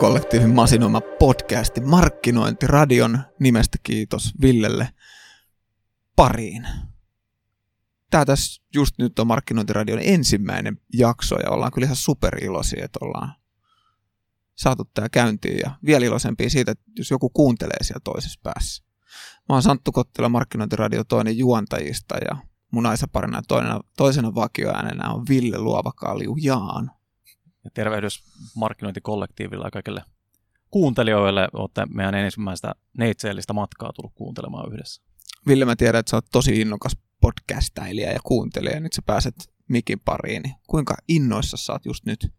Markkinointikollektiivin masinoima podcasti Markkinointiradion nimestä kiitos Villelle pariin. Tämä tässä just nyt on Markkinointiradion ensimmäinen jakso ja ollaan kyllä ihan superiloisia, että ollaan saatu tämä käyntiin ja vielä iloisempia siitä, että jos joku kuuntelee siellä toisessa päässä. Mä oon Santtu Kottila, Markkinointiradio toinen juontajista ja mun aisaparina toisena, toisena vakioäänenä on Ville Luovakalju Jaan. Ja tervehdys markkinointikollektiivilla ja kaikille kuuntelijoille. Olette meidän ensimmäistä neitseellistä matkaa tullut kuuntelemaan yhdessä. Ville, mä tiedän, että sä oot tosi innokas podcastailija ja kuuntelija, ja nyt sä pääset mikin pariin. Niin kuinka innoissa sä oot just nyt?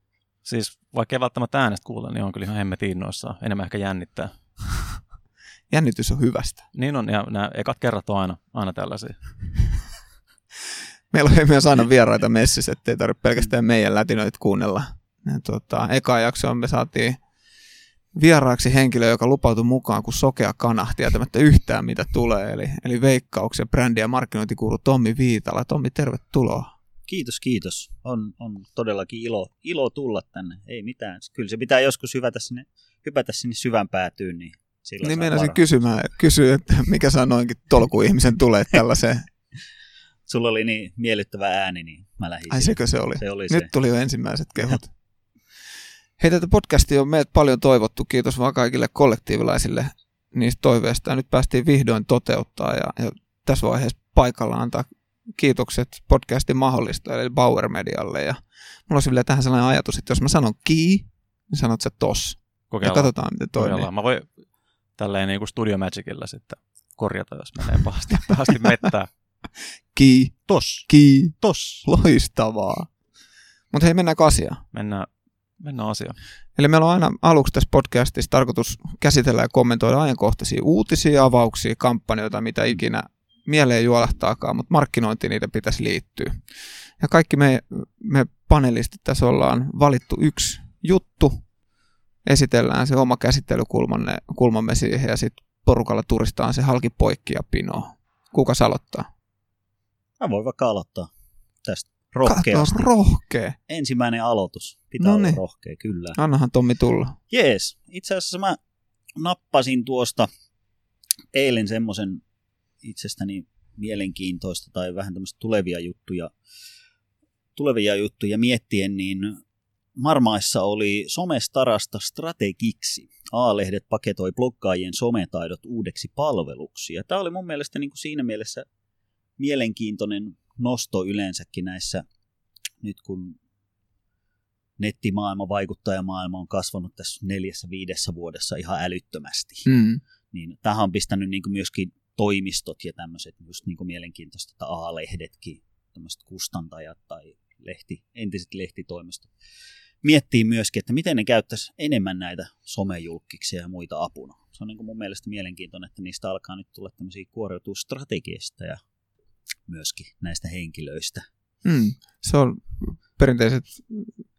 Siis vaikka ei välttämättä äänestä kuule, niin on kyllä ihan hemmetin innoissaan. Enemmän ehkä jännittää. Jännitys on hyvästä. Niin on, ja nämä ekat kerrat on aina, aina tällaisia. Meillä on myös aina vieraita messissä, ettei tarvitse pelkästään meidän lätinöitä kuunnella. Ja tuota, eka jaksoon me saatiin vieraaksi henkilö, joka lupautui mukaan kuin sokea kana, tietämättä yhtään mitä tulee. Eli, eli veikkauksen brändi- ja markkinointikuuru Tommi Viitala. Tommi, tervetuloa. Kiitos, kiitos. On, on todellakin ilo, ilo tulla tänne. Ei mitään. Kyllä se pitää joskus hypätä sinne, hypätä sinne syvän päätyyn, niin silloin Niin meinasin kysymään, kysyä, että mikä sanoinkin tolkuihmisen tulee tällaiseen sulla oli niin miellyttävä ääni, niin mä lähdin. Ai sekö se oli? Se oli Nyt se. tuli jo ensimmäiset kehut. Hei, tätä podcastia on meidät paljon toivottu. Kiitos vaan kaikille kollektiivilaisille niistä toiveista. Ja nyt päästiin vihdoin toteuttaa ja, ja tässä vaiheessa paikalla antaa kiitokset podcastin mahdollista, eli Bauer Medialle. Ja mulla olisi vielä tähän sellainen ajatus, että jos mä sanon ki, niin sanot sä tos. Kokeillaan. Ja katsotaan, miten toimii. Kokeillaan. Mä voin tälleen niin kuin Studio Magicilla sitten korjata, jos menee pahasti, pahasti mettää. Ki. Tos. Ki. Tos. Loistavaa. Mutta hei, mennäänkö asiaan? Mennään, mennään asiaan. Eli meillä on aina aluksi tässä podcastissa tarkoitus käsitellä ja kommentoida ajankohtaisia uutisia, avauksia, kampanjoita, mitä ikinä mieleen juolahtaakaan, mutta markkinointi niitä pitäisi liittyä. Ja kaikki me, me panelistit tässä ollaan valittu yksi juttu, esitellään se oma käsittelykulmamme siihen ja sitten porukalla turistaan se halki poikki ja pinoa. Kuka aloittaa? Mä voin vaikka aloittaa tästä rohkeasti. Kato, rohkea. Ensimmäinen aloitus. Pitää Noniin. olla rohkea, kyllä. Annahan Tommi tulla. Jees. Itse asiassa mä nappasin tuosta eilen semmoisen itsestäni mielenkiintoista tai vähän tämmöistä tulevia juttuja, tulevia juttuja miettien, niin Marmaissa oli somestarasta strategiksi. A-lehdet paketoi bloggaajien sometaidot uudeksi palveluksi. Ja tämä oli mun mielestä niin kuin siinä mielessä mielenkiintoinen nosto yleensäkin näissä, nyt kun nettimaailma, vaikuttajamaailma on kasvanut tässä neljässä viidessä vuodessa ihan älyttömästi. Mm. Niin tähän on pistänyt niin kuin myöskin toimistot ja tämmöiset just niin kuin mielenkiintoista, että A-lehdetkin, tämmöiset kustantajat tai lehti, entiset lehtitoimistot miettii myöskin, että miten ne käyttäisi enemmän näitä somejulkkiksia ja muita apuna. Se on niin kuin mun mielestä mielenkiintoinen, että niistä alkaa nyt tulla tämmöisiä kuoriutua strategiasta ja myöskin näistä henkilöistä. Mm, se on perinteiset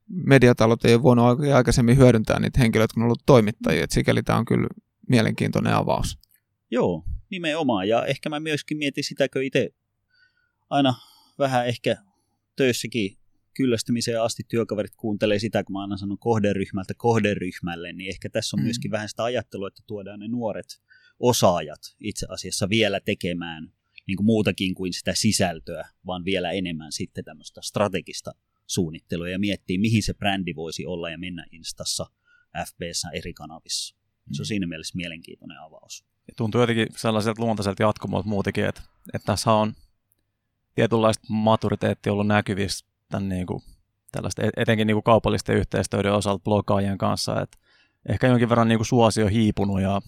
mediatalot ei ole voinut aikaisemmin hyödyntää niitä henkilöitä, kun on ollut toimittajia, että sikäli tämä on kyllä mielenkiintoinen avaus. Joo, nimenomaan. Ja ehkä mä myöskin mietin sitäkö itse aina vähän ehkä töissäkin kyllästymiseen asti työkaverit kuuntelee sitä, kun mä aina sanon kohderyhmältä kohderyhmälle, niin ehkä tässä on mm. myöskin vähän sitä ajattelua, että tuodaan ne nuoret osaajat itse asiassa vielä tekemään niin kuin muutakin kuin sitä sisältöä, vaan vielä enemmän sitten tämmöistä strategista suunnittelua ja miettiä, mihin se brändi voisi olla ja mennä Instassa, FBssä, eri kanavissa. Se on mm. siinä mielessä mielenkiintoinen avaus. Ja tuntuu jotenkin sellaiselta luontaiselta jatkumolta muutenkin, että, että tässä on tietynlaista maturiteettia ollut näkyvissä tämän niin kuin, tällaista, etenkin niin kuin kaupallisten yhteistyöiden osalta blogaajien kanssa, että ehkä jonkin verran niin kuin suosio hiipunut ja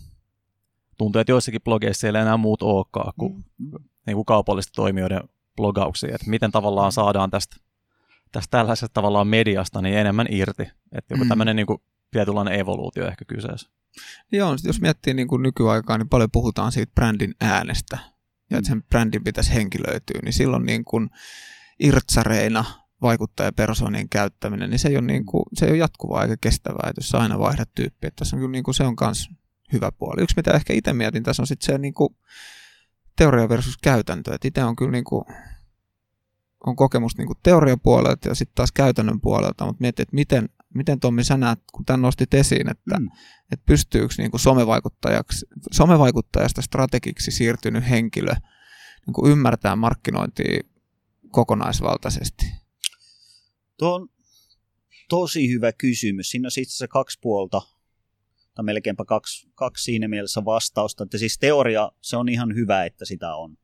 tuntuu, että joissakin blogeissa ei ole enää muut olekaan kuin, mm. niin kuin kaupallisten toimijoiden blogauksia, että miten tavallaan saadaan tästä, tästä tällaisesta tavallaan mediasta niin enemmän irti, että joku mm. tämmöinen niin kuin, tietynlainen evoluutio ehkä kyseessä. Joo, jos miettii niin kuin nykyaikaa, niin paljon puhutaan siitä brändin äänestä, ja että sen brändin pitäisi henkilöityä, niin silloin niin kuin irtsareina vaikuttajapersonien käyttäminen, niin se ei ole, niin kuin, se ei ole jatkuvaa eikä kestävää, että jos aina vaihdat tyyppiä. Että tässä on kyllä niin kuin, se on myös hyvä puoli. Yksi, mitä ehkä itse mietin tässä on sitten se niin kuin, teoria versus käytäntö. Itse on kyllä niin kuin, on kokemus niin kuin teoriapuolelta ja sitten taas käytännön puolelta, mutta mietin, että miten miten Tommi sä näet, kun tämän nostit esiin, että, mm. että pystyykö niin kuin somevaikuttajaksi, somevaikuttajasta strategiksi siirtynyt henkilö niin kuin ymmärtää markkinointia kokonaisvaltaisesti? Tuo on tosi hyvä kysymys. Siinä on itse asiassa kaksi puolta, tai melkeinpä kaksi, kaksi siinä mielessä vastausta. Että siis teoria, se on ihan hyvä, että sitä on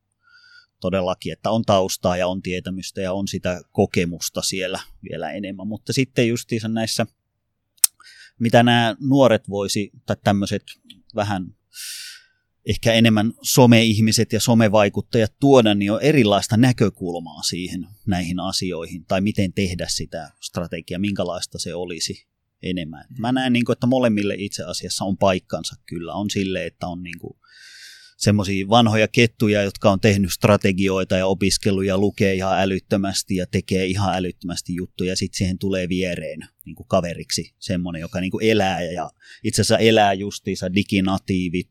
todellakin, että on taustaa ja on tietämystä ja on sitä kokemusta siellä vielä enemmän. Mutta sitten justiinsa näissä, mitä nämä nuoret voisi, tai tämmöiset vähän ehkä enemmän some-ihmiset ja somevaikuttajat tuoda, niin on erilaista näkökulmaa siihen näihin asioihin, tai miten tehdä sitä strategiaa, minkälaista se olisi enemmän. Mä näen, niin kuin, että molemmille itse asiassa on paikkansa kyllä. On sille, että on niin kuin, semmoisia vanhoja kettuja, jotka on tehnyt strategioita ja opiskeluja, lukee ihan älyttömästi ja tekee ihan älyttömästi juttuja, ja sitten siihen tulee viereen niin kuin kaveriksi semmoinen, joka niin kuin elää ja itse asiassa elää justiinsa diginatiivit,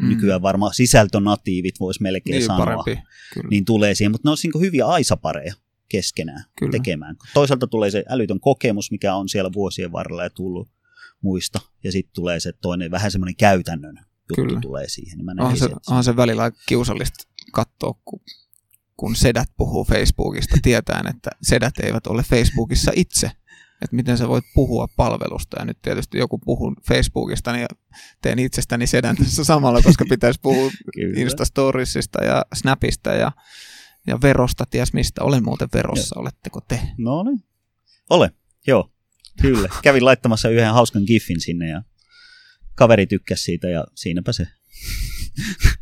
mm. nykyään varmaan sisältönatiivit voisi melkein niin, sanoa, parempi, kyllä. niin tulee siihen, mutta ne on niin hyviä aisapareja keskenään Kyllä. tekemään. Toisaalta tulee se älytön kokemus, mikä on siellä vuosien varrella ja tullut muista, ja sitten tulee se toinen vähän semmoinen käytännön juttu Kyllä. tulee siihen. Niin mä onhan, se, että onhan se välillä kiusallista katsoa, kun, kun sedät puhuu Facebookista, tietäen, että sedät eivät ole Facebookissa itse. Että miten sä voit puhua palvelusta. Ja nyt tietysti joku puhuu Facebookista, niin teen itsestäni sedän tässä samalla, koska pitäisi puhua Kyllä. Instastoriesista ja Snapista ja, ja verosta, ties mistä. Olen muuten verossa, oletteko te? No niin. Ole, joo. Kyllä. Kävin laittamassa yhden hauskan giffin sinne ja kaveri tykkäsi siitä ja siinäpä se.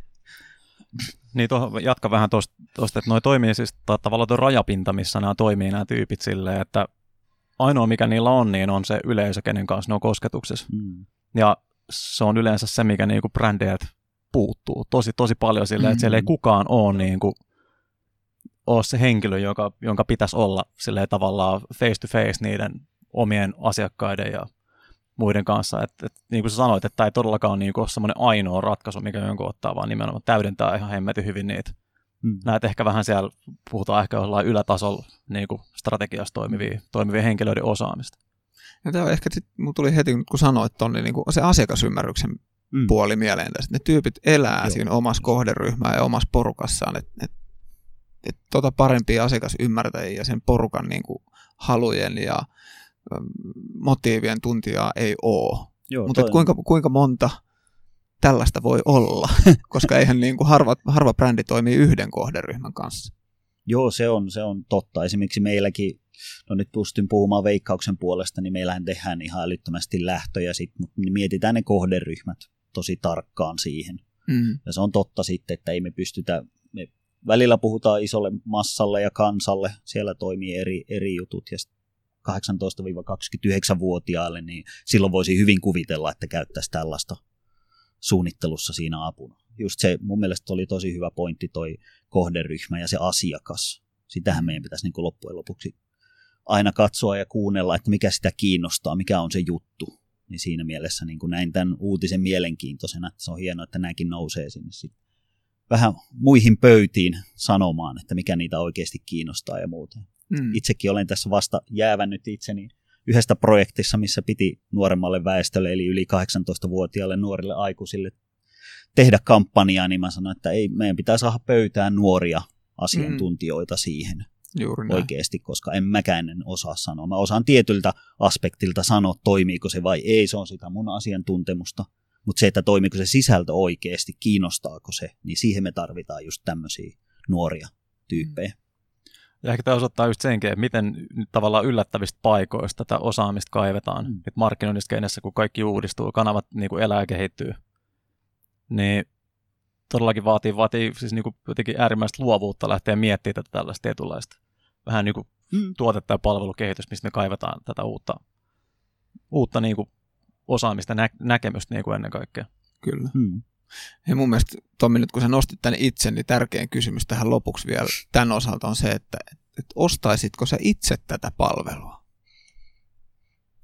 Niin tuohon, jatka vähän tuosta, että noi toimii siis ta- tavallaan tuo rajapinta, missä nämä toimii nämä tyypit silleen, että ainoa mikä niillä on, niin on se yleisö, kenen kanssa ne on kosketuksessa. Mm. Ja se on yleensä se, mikä niinku brändeiltä puuttuu tosi, tosi paljon silleen, että siellä ei Mhm. kukaan ole, niinku, ole se henkilö, joka, jonka pitäisi olla silleen tavallaan face to face niiden omien asiakkaiden ja muiden kanssa. Et, et, niin kuin sä sanoit, että tämä ei todellakaan ole niinku semmoinen ainoa ratkaisu, mikä jonkun ottaa, vaan nimenomaan täydentää ihan hemmetin hyvin niitä. Mm. Näet ehkä vähän siellä, puhutaan ehkä jollain ylätasolla niin kuin strategiassa toimivia, toimivien henkilöiden osaamista. Ja tämä ehkä, sit, mun tuli heti, kun sanoit ton, niin niinku se asiakasymmärryksen Mm. puoli mieleen tässä. Ne tyypit elää Joo. siinä omassa kohderyhmää ja omassa porukassaan. Et, et, et tota parempia asiakasymmärtäjiä ja sen porukan niin kuin halujen ja äm, motiivien tuntijaa ei ole. Joo, Mutta kuinka, kuinka monta tällaista voi olla, koska eihän niin kuin harva, harva brändi toimii yhden kohderyhmän kanssa. Joo, se on, se on totta. Esimerkiksi meilläkin, no nyt pystyn puhumaan veikkauksen puolesta, niin meillähän tehdään ihan älyttömästi lähtöjä, sit, mutta mietitään ne kohderyhmät tosi tarkkaan siihen. Mm. Ja se on totta sitten, että ei me pystytä, välillä puhutaan isolle massalle ja kansalle, siellä toimii eri, eri jutut, ja sit 18-29-vuotiaille, niin silloin voisi hyvin kuvitella, että käyttäisi tällaista suunnittelussa siinä apuna. Just se, mun mielestä oli tosi hyvä pointti toi kohderyhmä ja se asiakas. Sitähän meidän pitäisi niin kuin loppujen lopuksi aina katsoa ja kuunnella, että mikä sitä kiinnostaa, mikä on se juttu. Niin siinä mielessä niin kuin näin tämän uutisen mielenkiintoisena, että se on hienoa, että nämäkin nousee sinne sit vähän muihin pöytiin sanomaan, että mikä niitä oikeasti kiinnostaa ja muuta. Mm. Itsekin olen tässä vasta jäävännyt itseni yhdestä projektissa, missä piti nuoremmalle väestölle, eli yli 18-vuotiaille nuorille aikuisille tehdä kampanjaa, niin mä sanoin, että ei, meidän pitää saada pöytään nuoria asiantuntijoita mm. siihen Juuri näin. oikeasti, koska en mäkään en osaa sanoa. Mä osaan tietyltä aspektilta sanoa, toimiiko se vai ei, se on sitä mun asiantuntemusta. Mutta se, että toimiiko se sisältö oikeasti, kiinnostaako se, niin siihen me tarvitaan just tämmöisiä nuoria tyyppejä. Ja ehkä tämä osoittaa just senkin, että miten tavallaan yllättävistä paikoista tätä osaamista kaivetaan. Mm. Mm. Nyt markkinoinnissa kenessä, kun kaikki uudistuu, kanavat niin kuin elää ja kehittyy, niin todellakin vaatii, vaatii siis niin kuin jotenkin äärimmäistä luovuutta lähteä miettimään tätä tällaista tietynlaista vähän niin kuin Mm. tuotetta ja palvelukehitystä, mistä me kaivetaan tätä uutta, uutta niin kuin osaamista, nä- näkemystä niin kuin ennen kaikkea. Kyllä. Mm. Ja mun mielestä, Tommi, nyt kun sä nostit tänne itse, niin tärkein kysymys tähän lopuksi vielä tämän osalta on se, että, että ostaisitko sä itse tätä palvelua?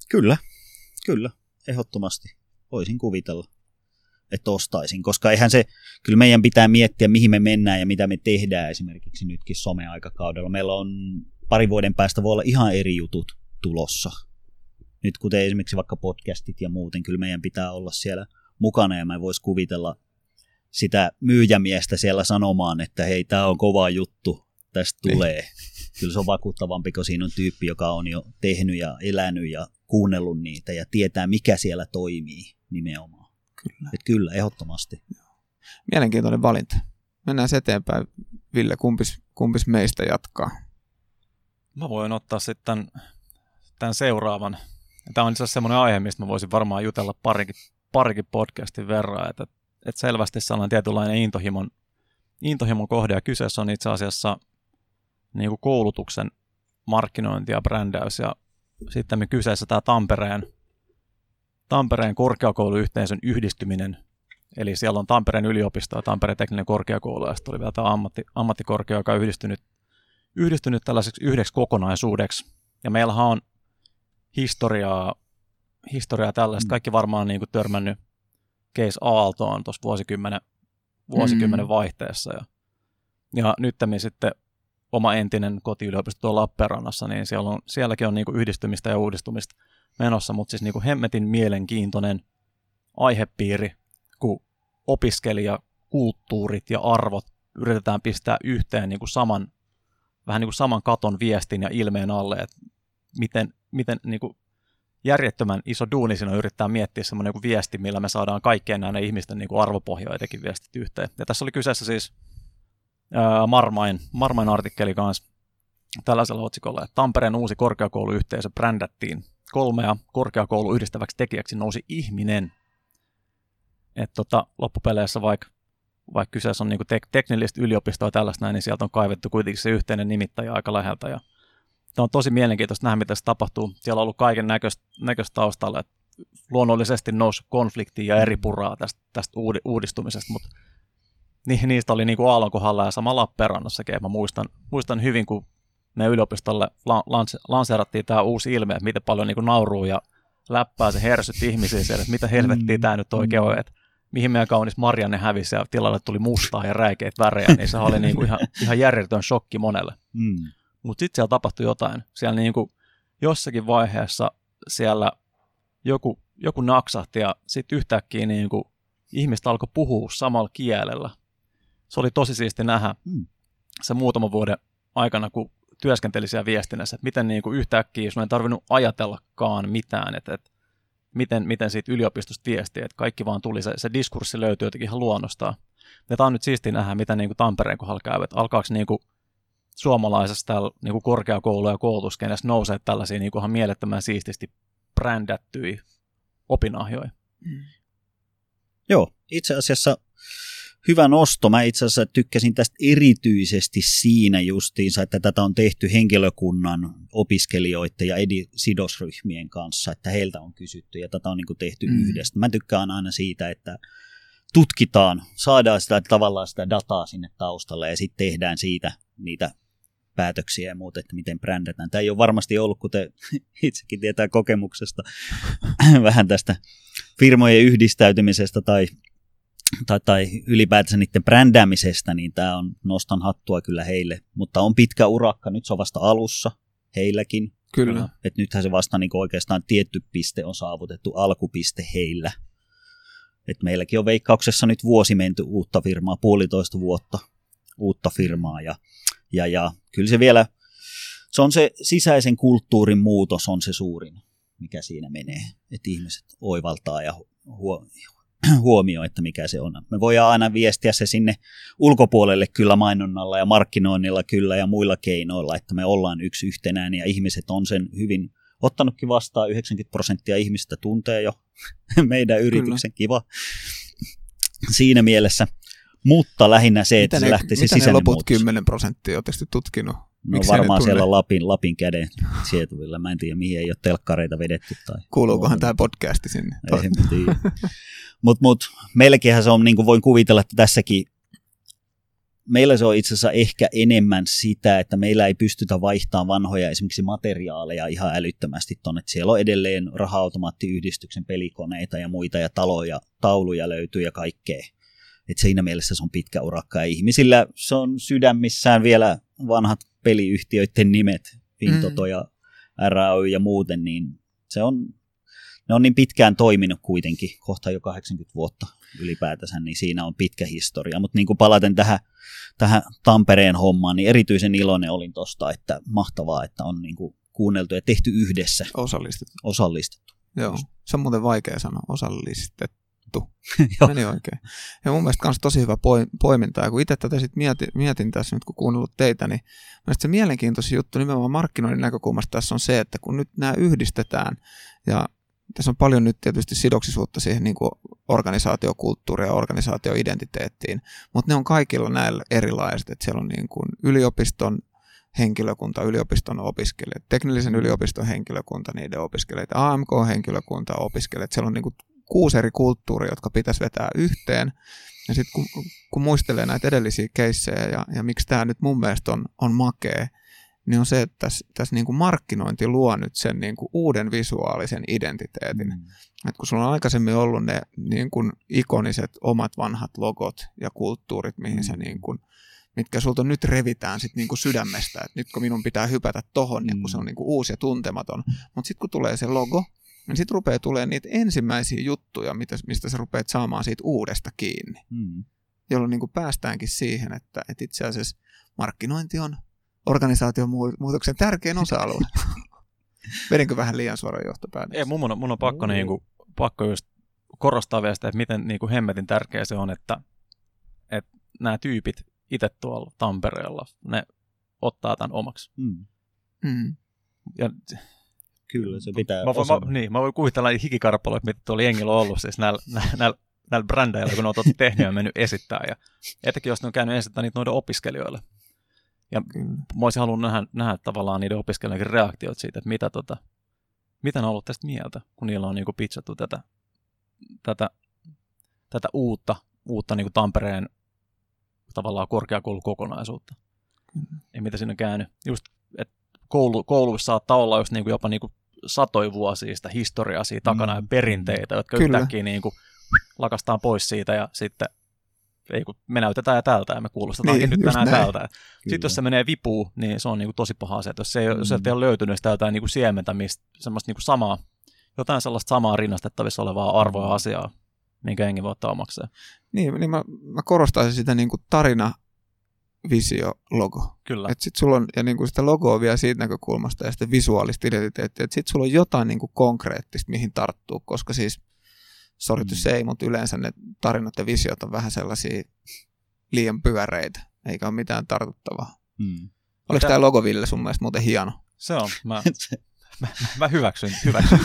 Kyllä, kyllä, ehdottomasti. Voisin kuvitella, että ostaisin, koska eihän se, kyllä meidän pitää miettiä, mihin me mennään ja mitä me tehdään esimerkiksi nytkin someaikakaudella. Meillä on pari vuoden päästä voi olla ihan eri jutut tulossa. Nyt kuten esimerkiksi vaikka podcastit ja muuten, kyllä meidän pitää olla siellä mukana ja mä vois kuvitella sitä myyjämiestä siellä sanomaan, että hei, tämä on kova juttu, tästä niin. tulee. Kyllä se on vakuuttavampi, kun siinä on tyyppi, joka on jo tehnyt ja elänyt ja kuunnellut niitä ja tietää, mikä siellä toimii nimenomaan. Kyllä. Et kyllä, ehdottomasti. Mielenkiintoinen valinta. Mennään eteenpäin. Ville, kumpis, kumpis meistä jatkaa? Mä voin ottaa sitten tämän seuraavan. Tämä on itse asiassa semmoinen aihe, mistä mä voisin varmaan jutella parikin, parikin podcastin verran, että, että selvästi sellainen tietynlainen intohimon, intohimon kohde, ja kyseessä on itse asiassa niin kuin koulutuksen markkinointi ja brändäys, ja sitten kyseessä tämä Tampereen, Tampereen korkeakouluyhteisön yhdistyminen, eli siellä on Tampereen yliopisto ja Tampereen tekninen korkeakoulu, ja sitten oli vielä tämä ammatti, ammattikorkea, joka on yhdistynyt, yhdistynyt tällaiseksi yhdeksi kokonaisuudeksi, ja meillähän on historiaa, historiaa tällaista. Mm. Kaikki varmaan niin kuin törmännyt Case Aaltoon tuossa vuosikymmenen, vuosikymmenen mm. vaihteessa. Ja, ja nyt sitten oma entinen kotiyliopisto tuolla Lappeenrannassa, niin siellä on, sielläkin on niin kuin yhdistymistä ja uudistumista menossa, mutta siis niin kuin hemmetin mielenkiintoinen aihepiiri, kun opiskelija, kulttuurit ja arvot yritetään pistää yhteen niin kuin saman, vähän niin kuin saman katon viestin ja ilmeen alle, että miten, miten niin kuin järjettömän iso duuni siinä on yrittää miettiä semmoinen joku viesti, millä me saadaan kaikkien näiden ihmisten niin kuin arvopohjaa jotenkin viestit yhteen. Ja tässä oli kyseessä siis Marmain, Marmain artikkeli kanssa tällaisella otsikolla, että Tampereen uusi korkeakouluyhteisö brändättiin. Kolmea korkeakoulu yhdistäväksi tekijäksi nousi ihminen. Että tota, loppupeleissä vaikka vaikka kyseessä on niinku tek- teknillistä yliopistoa ja tällaista näin, niin sieltä on kaivettu kuitenkin se yhteinen nimittäjä aika läheltä ja on tosi mielenkiintoista nähdä, mitä se tapahtuu. Siellä on ollut kaiken näköistä, näköistä taustalla. Että luonnollisesti nousi konfliktia ja eri puraa tästä, tästä uudistumisesta, mutta niistä oli niin kuin aallon kohdalla ja sama Lappeenrannassakin. Mä muistan, muistan hyvin, kun me yliopistolle lanseerattiin tämä uusi ilme, että miten paljon niin kuin nauruu ja läppää se hersytti ihmisiä siellä, että mitä helvettiä tämä nyt oikein on, että mihin meidän kaunis Marianne hävisi ja tilalle tuli mustaa ja räikeitä värejä, niin se oli niin kuin ihan, ihan järjetön shokki monelle. Mm. Mutta sitten siellä tapahtui jotain. Siellä niinku jossakin vaiheessa siellä joku, joku naksahti ja sitten yhtäkkiä niinku ihmistä alkoi puhua samalla kielellä. Se oli tosi siisti nähdä hmm. se muutaman vuoden aikana, kun työskenteli siellä viestinnässä, että miten niinku yhtäkkiä sun ei tarvinnut ajatellakaan mitään, että, että miten, miten siitä yliopistosta viesti, että kaikki vaan tuli, se, se diskurssi löytyy jotenkin ihan luonnostaan. Ja tämä on nyt siisti nähdä, mitä niin kuin Tampereen kohdalla käy, että alkaako niin kuin suomalaisessa täällä niin kuin korkeakoulu- ja koulutuskenessä nousee tällaisia niin kuin ihan mielettömän siististi brändättyjä opinahjoja. Mm. Joo, itse asiassa hyvä nosto. Mä itse asiassa tykkäsin tästä erityisesti siinä justiinsa, että tätä on tehty henkilökunnan, opiskelijoiden ja edi- sidosryhmien kanssa, että heiltä on kysytty ja tätä on niin kuin tehty mm. yhdessä. Mä tykkään aina siitä, että tutkitaan, saadaan sitä tavallaan sitä dataa sinne taustalle ja sitten tehdään siitä niitä päätöksiä ja muuta, että miten brändätään. Tämä ei ole varmasti ollut, kuten itsekin tietää kokemuksesta, vähän tästä firmojen yhdistäytymisestä tai, tai, tai ylipäätänsä niiden brändäämisestä, niin tämä on, nostan hattua kyllä heille. Mutta on pitkä urakka, nyt se on vasta alussa heilläkin. Kyllä. Että nythän se vasta niin oikeastaan tietty piste on saavutettu, alkupiste heillä. Et meilläkin on veikkauksessa nyt vuosi menty uutta firmaa, puolitoista vuotta uutta firmaa ja ja, ja kyllä se vielä, se on se sisäisen kulttuurin muutos on se suurin, mikä siinä menee. Että ihmiset oivaltaa ja huo, huomioi, että mikä se on. Me voidaan aina viestiä se sinne ulkopuolelle kyllä mainonnalla ja markkinoinnilla kyllä ja muilla keinoilla, että me ollaan yksi yhtenäinen ja ihmiset on sen hyvin ottanutkin vastaan. 90 prosenttia ihmistä tuntee jo meidän yrityksen kyllä. kiva siinä mielessä. Mutta lähinnä se, että mitä se lähti se sisäinen loput muutos. 10 prosenttia on tietysti tutkinut? No varmaan siellä Lapin, Lapin käden sietuvilla. Mä en tiedä, mihin ei ole telkkareita vedetty. Tai Kuuluukohan tämä podcasti sinne? Mutta mut, meilläkinhän se on, niin kuin voin kuvitella, että tässäkin meillä se on itse asiassa ehkä enemmän sitä, että meillä ei pystytä vaihtamaan vanhoja esimerkiksi materiaaleja ihan älyttömästi tuonne. Siellä on edelleen raha-automaattiyhdistyksen pelikoneita ja muita ja taloja, tauluja löytyy ja kaikkea. Et siinä mielessä se on pitkä urakka ja ihmisillä se on sydämissään vielä vanhat peliyhtiöiden nimet, Fintoto mm. ja RAY ja muuten, niin Se on, ne on niin pitkään toiminut kuitenkin, kohta jo 80 vuotta ylipäätänsä, niin siinä on pitkä historia. Mutta niin kuin palaten tähän, tähän Tampereen hommaan, niin erityisen iloinen olin tuosta, että mahtavaa, että on niin kuin kuunneltu ja tehty yhdessä. Osallistettu. Osallistettu. Joo, se on muuten vaikea sanoa, osallistettu. Meni oikein. Ja mun mielestä myös tosi hyvä poiminta. Ja kun itse tätä sit mietin, mietin tässä nyt, kun kuunnellut teitä, niin mielestäni se mielenkiintoisin juttu nimenomaan markkinoinnin näkökulmasta tässä on se, että kun nyt nämä yhdistetään, ja tässä on paljon nyt tietysti sidoksisuutta siihen niin kuin organisaatiokulttuuriin ja organisaatioidentiteettiin, mutta ne on kaikilla näillä erilaiset, että siellä on niin kuin yliopiston henkilökunta, yliopiston opiskelijat, teknillisen yliopiston henkilökunta, niiden opiskelijat, AMK-henkilökunta, opiskelijat, siellä on niin kuin kuusi eri kulttuuria, jotka pitäisi vetää yhteen. Ja sitten kun, kun muistelee näitä edellisiä keissejä ja, ja miksi tämä nyt mun mielestä on, on makea, niin on se, että tässä, tässä niin kuin markkinointi luo nyt sen niin kuin uuden visuaalisen identiteetin. Mm. Et kun sulla on aikaisemmin ollut ne niin kuin ikoniset omat vanhat logot ja kulttuurit, mihin mm. sä niin kuin, mitkä sulta nyt revitään sit niin kuin sydämestä, että nyt kun minun pitää hypätä tohon, mm. ja kun se on niin kuin uusi ja tuntematon. Mutta sitten kun tulee se logo, niin sitten rupeaa tulemaan niitä ensimmäisiä juttuja, mistä sä rupeat saamaan siitä uudesta kiinni. Mm. Jolloin niin kuin päästäänkin siihen, että, että itse asiassa markkinointi on organisaation muutoksen tärkein osa-alue. Vedinkö vähän liian suoraan johtopäätöksen? Ei, mun on, mun on pakko, niin kuin, pakko just korostaa vielä sitä, että miten niin kuin hemmetin tärkeä se on, että, että nämä tyypit itse tuolla Tampereella, ne ottaa tämän omaksi. Mm. Mm. Ja Kyllä, se pitää mä, voin, mä, niin, mä voin kuvitella hikikarppaloja, mitä tuolla jengillä on ollut siis näillä, näillä, näillä brändäillä, kun ne on tehnyt ja mennyt esittää. Ja etenkin jos ne on käynyt esittää niitä noiden opiskelijoille. Ja mä olisin halunnut nähdä, nähdä tavallaan niiden opiskelijoiden reaktiot siitä, että mitä, tota, mitä ne on ollut tästä mieltä, kun niillä on niin kuin pitchattu tätä, tätä, tätä uutta, uutta niin kuin Tampereen tavallaan korkeakoulukokonaisuutta. Mm. Ja mitä siinä on käynyt. Just, koulu, kouluissa saattaa olla just niin kuin jopa niin kuin satoja vuosia sitä historiaa siitä takana mm. ja perinteitä, jotka Kyllä. yhtäkkiä niin kuin lakastaan pois siitä ja sitten ei kun me näytetään ja tältä ja me kuulostetaankin niin, nyt tänään näin. tältä. Sitten jos se menee vipuun, niin se on niin kuin tosi paha asia. Jos, se ei, mm. jos ei ole löytynyt sitä jotain niin kuin siementä, mistä, semmoista niin kuin samaa, jotain sellaista samaa rinnastettavissa olevaa arvoa asiaa, minkä jengi voi ottaa omakseen. Niin, niin mä, mä korostaisin sitä niin kuin tarina visio, logo. Kyllä. Et sit sulla on, ja niin kuin sitä logoa vielä siitä näkökulmasta ja sitten visuaalista identiteettiä, että sitten sulla on jotain niin kuin konkreettista, mihin tarttuu, koska siis, sorry mm. say, mutta yleensä ne tarinat ja visiot on vähän sellaisia liian pyöreitä, eikä ole mitään tartuttavaa. Mm. Oliko tämä logo, Ville, sun mielestä muuten hieno? Se on. Mä, mä, mä hyväksyn, hyväksyn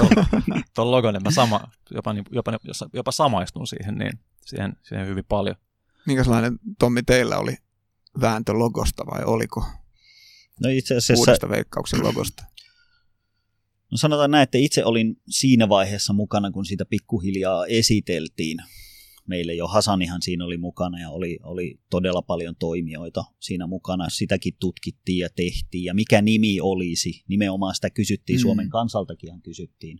tuon logon, että mä sama, jopa, niin, jopa, jopa samaistun siihen, niin, siihen, siihen hyvin paljon. Minkälainen Tommi teillä oli vääntö logosta vai oliko no itse asiassa, uudesta veikkauksen logosta? No sanotaan näin, että itse olin siinä vaiheessa mukana, kun sitä pikkuhiljaa esiteltiin. Meille jo Hasanihan siinä oli mukana ja oli, oli todella paljon toimijoita siinä mukana. Sitäkin tutkittiin ja tehtiin ja mikä nimi olisi. Nimenomaan sitä kysyttiin, mm. Suomen kansaltakin kysyttiin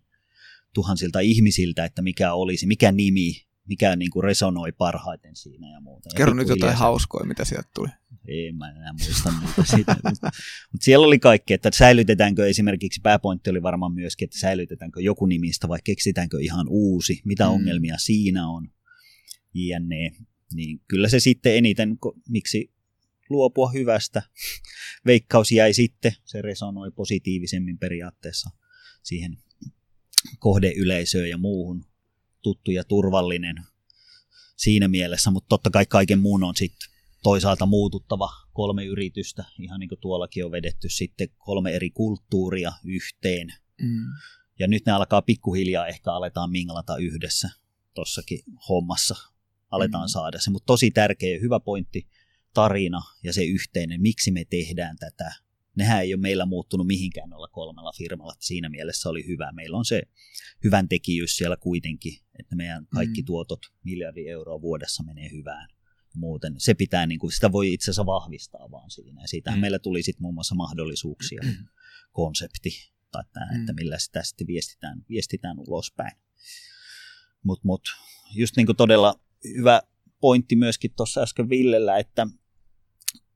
tuhansilta ihmisiltä, että mikä olisi, mikä nimi mikä niin kuin resonoi parhaiten siinä ja muuta. Kerro nyt jotain hauskoja, mitä sieltä tuli. Ei mä enää muista niitä siitä. Mutta siellä oli kaikki, että säilytetäänkö esimerkiksi, pääpointti oli varmaan myöskin, että säilytetäänkö joku nimistä vai keksitäänkö ihan uusi, mitä mm. ongelmia siinä on, jne. Niin kyllä se sitten eniten, miksi luopua hyvästä. Veikkaus jäi sitten, se resonoi positiivisemmin periaatteessa siihen kohdeyleisöön ja muuhun tuttu ja turvallinen siinä mielessä, mutta totta kai kaiken muun on sitten toisaalta muututtava kolme yritystä, ihan niin kuin tuollakin on vedetty sitten kolme eri kulttuuria yhteen. Mm. Ja nyt ne alkaa pikkuhiljaa ehkä aletaan minglata yhdessä tossakin hommassa. Aletaan mm. saada se, mutta tosi tärkeä hyvä pointti, tarina ja se yhteinen, miksi me tehdään tätä, nehän ei ole meillä muuttunut mihinkään olla kolmella firmalla. Siinä mielessä oli hyvä. Meillä on se hyvän tekijyys siellä kuitenkin, että meidän kaikki mm. tuotot miljardi euroa vuodessa menee hyvään. Muuten se pitää, niin kuin, sitä voi itse asiassa vahvistaa vaan siinä. Ja siitähän mm. meillä tuli sitten muun muassa mahdollisuuksia, mm. konsepti, tai tämä, mm. että millä sitä sitten viestitään, viestitään ulospäin. Mutta mut, just niin kuin todella hyvä pointti myöskin tuossa äsken Villellä, että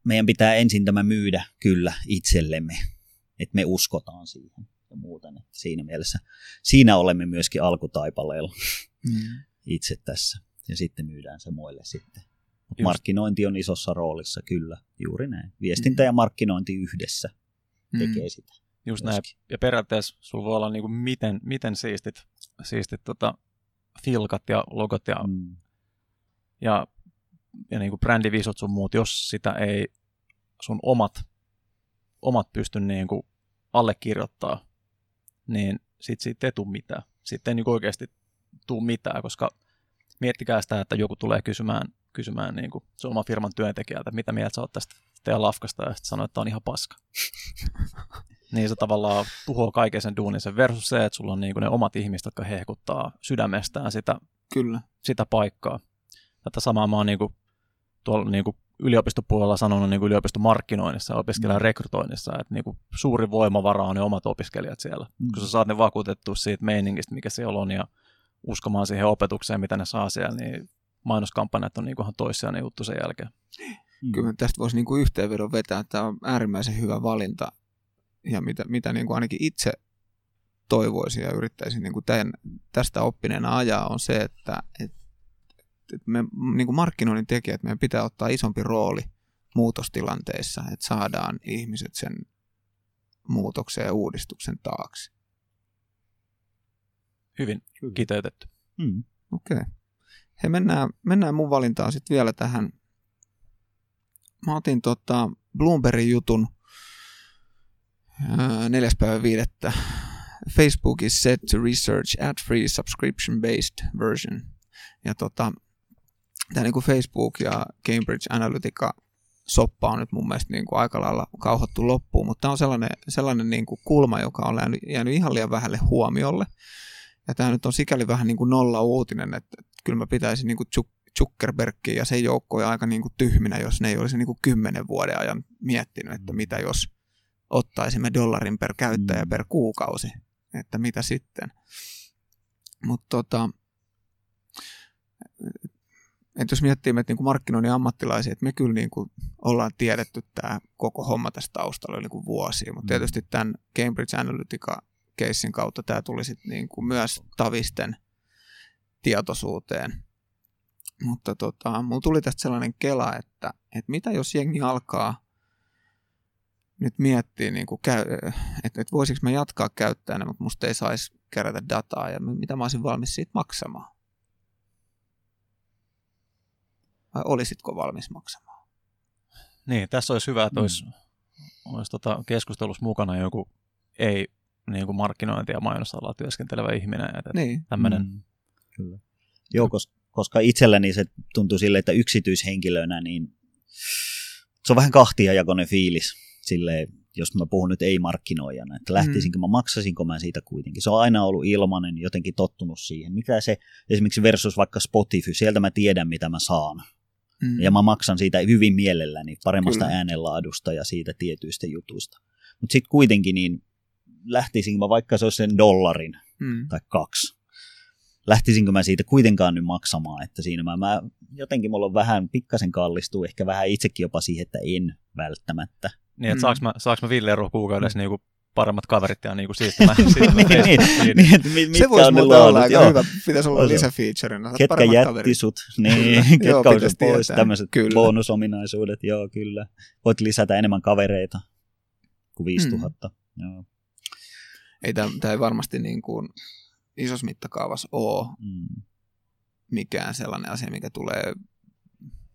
meidän pitää ensin tämä myydä kyllä itsellemme, että me uskotaan siihen. ja muuta. Niin siinä mielessä, siinä olemme myöskin alkutaipaleella Mm. itse tässä. Ja sitten myydään se muille sitten. Mut Just. markkinointi on isossa roolissa, kyllä, juuri näin. Viestintä ja markkinointi yhdessä Mm. tekee sitä. Just näin. Ja periaatteessa sulla voi olla niin kuin miten, miten siistit, siistit tota, filkat ja logot ja, Mm. ja, ja niin kuin brändivisot sun muut, jos sitä ei sun omat, omat pysty niin kuin allekirjoittaa, niin sit siitä ei tule mitään. Sitten ei niin kuin oikeasti tule mitään, koska miettikää sitä, että joku tulee kysymään, kysymään niin kuin sun oman firman työntekijältä, että mitä mieltä sä oot tästä teidän lafkasta, ja sitten sanoo, että on ihan paska. niin se tavallaan tuhoaa kaiken sen duunin sen versus se, että sulla on niin kuin ne omat ihmiset, jotka hehkuttaa sydämestään sitä, Kyllä. sitä paikkaa. Tätä samaa mä oon niin kuin, tuolla niin kuin yliopistopuolella sanonut niin kuin yliopistomarkkinoinnissa ja opiskelijan rekrytoinnissa, että niin kuin suuri voimavara on ne omat opiskelijat siellä. Mm. Kun sä saat ne vakuutettua siitä meiningistä, mikä siellä on, ja uskomaan siihen opetukseen, mitä ne saa siellä, niin mainoskampanjat on niin kuin ihan toissijainen juttu sen jälkeen. Mm. Kyllä tästä voisi niin kuin yhteenvedon vetää, että tämä on äärimmäisen hyvä valinta. Ja mitä, mitä niin kuin ainakin itse toivoisin ja yrittäisin niin kuin tämän, tästä oppineena ajaa on se, että, että, että me niin kuin markkinoinnin tekijät, meidän pitää ottaa isompi rooli muutostilanteissa, että saadaan ihmiset sen muutoksen ja uudistuksen taakse. Hyvin Kyllä. kiteytetty. Mm. Okei. Okay. He mennään, mennään mun valintaan sitten vielä tähän. Mä otin tota Bloombergin jutun ää, neljäs päivä viidettä. Facebook is set to research ad-free subscription-based version. Ja tota, tämä niinku Facebook ja Cambridge Analytica soppa on nyt mun mielestä niinku aika lailla kauhottu loppuun, mutta tämä on sellainen, sellainen niinku kulma, joka on jäänyt, jäänyt ihan liian vähälle huomiolle. Ja tämä nyt on sikäli vähän niin kuin nolla uutinen, että, että kyllä mä pitäisin niin kuin Zuckerbergia ja sen joukkoja aika niin kuin tyhminä, jos ne ei olisi niin kuin kymmenen vuoden ajan miettinyt, että mitä jos ottaisimme dollarin per käyttäjä Mm. per kuukausi, että mitä sitten. Mutta tota, että jos miettii meitä niin kuin markkinoinnin ammattilaisia, että me kyllä niin kuin ollaan tiedetty tämä koko homma tästä taustalla niin kuin vuosia, mutta Mm. tietysti tämän Cambridge Analytica keissin kautta tämä tuli sitten niin kuin myös tavisten tietoisuuteen. Mutta tota, mulla tuli tästä sellainen kela, että, että mitä jos jengi alkaa nyt miettiä, niin kuin käy, että, että voisiko mä jatkaa käyttäjänä, mutta musta ei saisi kerätä dataa ja mitä mä olisin valmis siitä maksamaan. Vai olisitko valmis maksamaan? Niin, tässä olisi hyvä, että Mm. olisi, olisi tota keskustelussa mukana joku ei niin kuin markkinointi- ja mainosalalla työskentelevä ihminen. Että Niin. tämmöinen, Mm. Kyllä. Joo, kos- koska itselläni se tuntuu sille, että yksityishenkilönä, niin se on vähän kahtiajakoinen fiilis sille, jos mä puhun nyt ei-markkinoijana, että lähtisinkö mä, maksasinko mä siitä kuitenkin. Se on aina ollut ilmainen, jotenkin tottunut siihen. Mitä se esimerkiksi versus vaikka Spotify, sieltä mä tiedän mitä mä saan. Mm. Ja mä maksan siitä hyvin mielelläni paremmasta Kyllä. äänenlaadusta ja siitä tietyistä jutuista. Mutta sitten kuitenkin niin lähtisin mä vaikka se olisi sen dollarin mm. tai kaksi. Lähtisinkö mä siitä kuitenkaan nyt maksamaan, että siinä mä, mä jotenkin mulla on vähän pikkasen kallistuu, ehkä vähän itsekin jopa siihen, että en välttämättä. niin että Mm. saaks mä, saaks mä Ville kuukaudessa niin kuin paremmat kaverit ja niin kuin siistimään. niin, niin, niin, Se voisi on muuten olla aika joo. hyvä. Pitäisi olla On. Saat Ketkä jätti kaverit. sut, niin, Joo, ketkä on pitäisi sun pois, tietää. tämmöiset Kyllä. bonusominaisuudet, joo kyllä. Voit lisätä enemmän kavereita kuin 5000. Mm. Joo. Ei tämä, tämä ei varmasti niin kuin isossa mittakaavassa ole Mm. mikään sellainen asia, mikä tulee,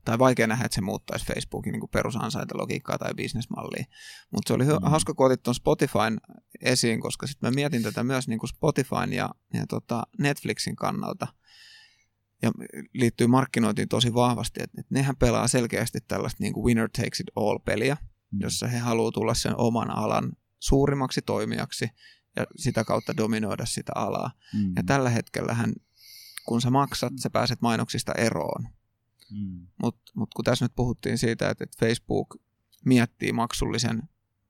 tai vaikea nähdä, että se muuttaisi Facebookin niin perusansaintalogiikkaa tai bisnesmallia. Mutta se oli Mm. hauska, kun otit tuon Spotifyn esiin, koska sitten mä mietin tätä myös niin kuin Spotifyn ja, ja tota Netflixin kannalta. Ja liittyy markkinointiin tosi vahvasti, että, että nehän pelaa selkeästi tällaista niin kuin winner takes it all-peliä, Mm. jossa he haluaa tulla sen oman alan suurimmaksi toimijaksi ja sitä kautta dominoida sitä alaa. Mm. Ja tällä hetkellähän, kun sä maksat, sä pääset mainoksista eroon. Mm. Mutta mut kun tässä nyt puhuttiin siitä, että, että Facebook miettii maksullisen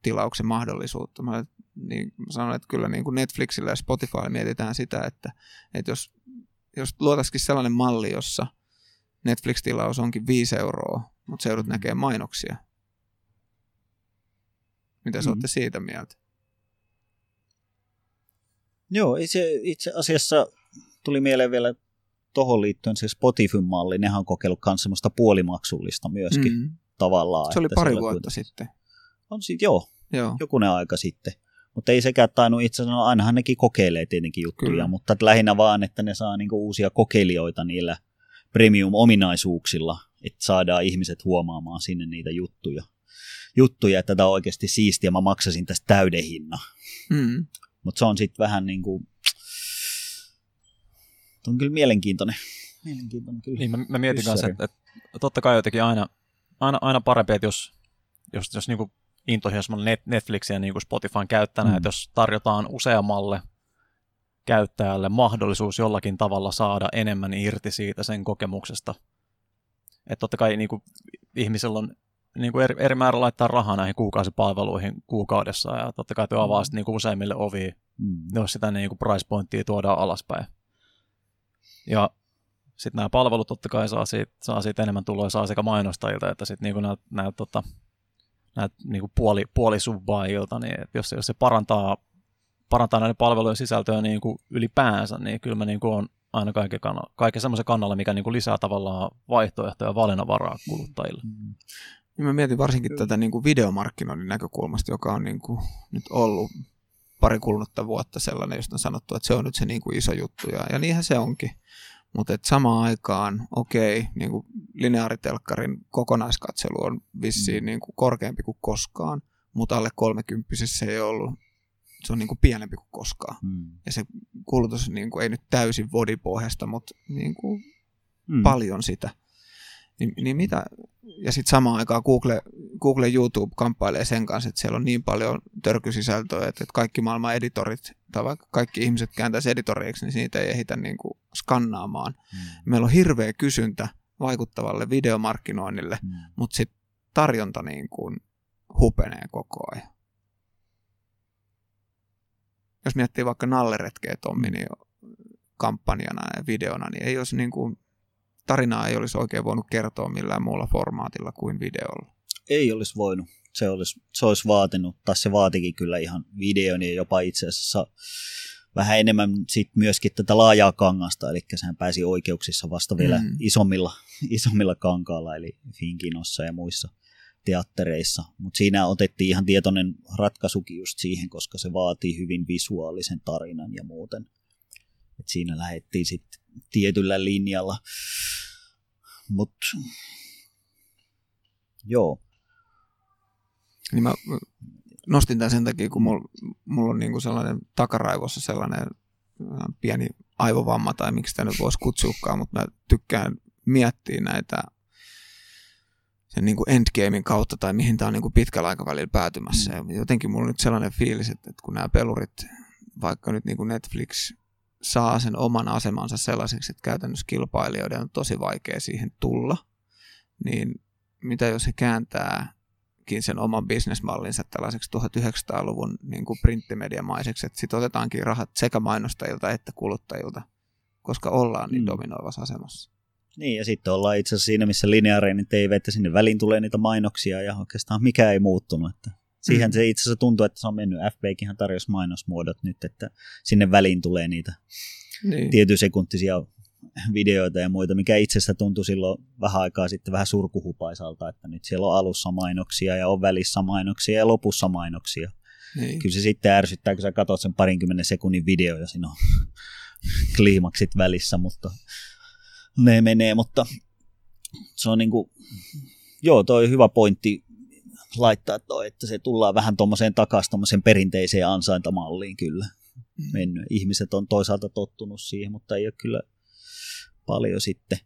tilauksen mahdollisuutta, mä, niin mä sanon, että kyllä niin kuin Netflixillä ja Spotifylla mietitään sitä, että, että jos, jos luotaisikin sellainen malli, jossa Netflix-tilaus onkin 5 euroa, mutta se joudut Mm. näkemään mainoksia. Mitä sä Mm. olette siitä mieltä? Joo, se itse asiassa tuli mieleen vielä tuohon liittyen se Spotify-malli, nehän on kokeillut myös semmoista puolimaksullista myöskin mm. tavallaan. Se oli pari vuotta sitten. On siitä, joo, joo. jokunen aika sitten. Mutta ei sekään tainnut itse asiassa, no ainahan nekin kokeilee tietenkin juttuja, Kyllä. mutta lähinnä vaan, että ne saa niinku uusia kokeilijoita niillä premium-ominaisuuksilla, että saadaan ihmiset huomaamaan sinne niitä juttuja. Juttuja, että tämä on oikeasti siistiä, mä maksasin tästä täyden hinnan. Mm. Mutta se on sitten vähän niin kuin, on kyllä mielenkiintoinen. mielenkiintoinen kyllä. Niin, mä, mä mietin kanssa, että, että totta kai jotenkin aina, aina, aina parempi, että jos, jos, jos niin intohimoisella net, Netflixin ja niin Spotifyn käyttäjänä, mm. että jos tarjotaan useammalle käyttäjälle mahdollisuus jollakin tavalla saada enemmän irti siitä sen kokemuksesta. Että totta kai niin kuin, ihmisellä on niin kuin eri, eri määrä laittaa rahaa näihin kuukausipalveluihin kuukaudessa, ja totta kai tuo avaa mm. niin kuin useimmille ovi, mm. jos sitä niin kuin price pointtia tuodaan alaspäin. Ja sitten nämä palvelut totta kai saa siitä, saa siitä enemmän tuloja, saa sekä mainostajilta, että sitten niin näitä, näitä, tota, niin kuin puoli, puolisubbaajilta, niin jos, jos se parantaa, parantaa näiden palvelujen sisältöä niin kuin ylipäänsä, niin kyllä mä niin kuin on aina kaiken, kannalla, kaiken semmoisen kannalla, mikä niin kuin lisää tavallaan vaihtoehtoja ja valinnanvaraa kuluttajille. Mm. Niin mä mietin varsinkin tätä niin kuin videomarkkinoinnin näkökulmasta, joka on niin kuin nyt ollut pari kulunutta vuotta sellainen, josta on sanottu, että se on nyt se niin kuin iso juttu. Ja, ja niinhän se onkin. Mutta samaan aikaan, okei, niin kuin lineaaritelkkarin kokonaiskatselu on vissiin mm. niin kuin korkeampi kuin koskaan, mutta alle 30 se ei ollut, se on niin kuin pienempi kuin koskaan. Mm. Ja se kulutus niin kuin, ei nyt täysin vodipohjasta, mutta niin kuin mm. paljon sitä. Niin, niin mitä, ja sitten samaan aikaan Google, Google YouTube kamppailee sen kanssa, että siellä on niin paljon törkysisältöä, että, että kaikki maailman editorit, tai vaikka kaikki ihmiset kääntäisi editoreiksi, niin siitä ei ehitä niin kuin skannaamaan. Mm. Meillä on hirveä kysyntä vaikuttavalle videomarkkinoinnille, mm. mutta sitten tarjonta niin kuin hupenee koko ajan. Jos miettii vaikka Nalleretkeä Tommi niin kampanjana ja videona, niin ei olisi niin kuin tarinaa ei olisi oikein voinut kertoa millään muulla formaatilla kuin videolla. Ei olisi voinut. Se olisi, se olisi vaatinut, tai se vaatikin kyllä ihan videon ja jopa itse asiassa vähän enemmän sit myöskin tätä laajaa kangasta, eli sehän pääsi oikeuksissa vasta vielä mm. isommilla, isommilla kankaalla, eli Finkinossa ja muissa teattereissa. Mutta siinä otettiin ihan tietoinen ratkaisukin just siihen, koska se vaatii hyvin visuaalisen tarinan ja muuten. Et siinä lähdettiin sitten tietyllä linjalla. Mutta joo. Niin mä nostin tämän sen takia, kun mulla, mulla on niinku sellainen takaraivossa sellainen pieni aivovamma, tai miksi sitä nyt voisi kutsuukaan, mutta mä tykkään miettiä näitä sen niin kuin endgamein kautta tai mihin tämä on niin kuin pitkällä aikavälillä päätymässä. Mm. Ja jotenkin mulla on nyt sellainen fiilis, että, että kun nämä pelurit, vaikka nyt niin kuin Netflix saa sen oman asemansa sellaiseksi, että käytännössä kilpailijoiden on tosi vaikea siihen tulla, niin mitä jos he kääntääkin sen oman bisnesmallinsa tällaiseksi 1900-luvun niin kuin printtimediamaiseksi, että sitten otetaankin rahat sekä mainostajilta että kuluttajilta, koska ollaan niin mm. dominoivassa asemassa. Niin, ja sitten ollaan itse asiassa siinä, missä lineaarinen TV, että sinne väliin tulee niitä mainoksia, ja oikeastaan mikä ei muuttunut. Että Siihen mm. se itse asiassa tuntuu, että se on mennyt. FBkin tarjosi mainosmuodot nyt, että sinne väliin tulee niitä niin. tietysekuntisia videoita ja muita, mikä itse asiassa tuntui silloin vähän aikaa sitten vähän surkuhupaisalta, että nyt siellä on alussa mainoksia ja on välissä mainoksia ja lopussa mainoksia. Niin. Kyllä se sitten ärsyttää, kun sä katsot sen parinkymmenen sekunnin video ja siinä on kliimaksit välissä, mutta ne menee, mutta se on niin kuin, joo, toi hyvä pointti laittaa toi, että se tullaan vähän tuommoiseen takaisin tuommoiseen perinteiseen ansaintamalliin kyllä mm. mennyt. Ihmiset on toisaalta tottunut siihen, mutta ei ole kyllä paljon sitten.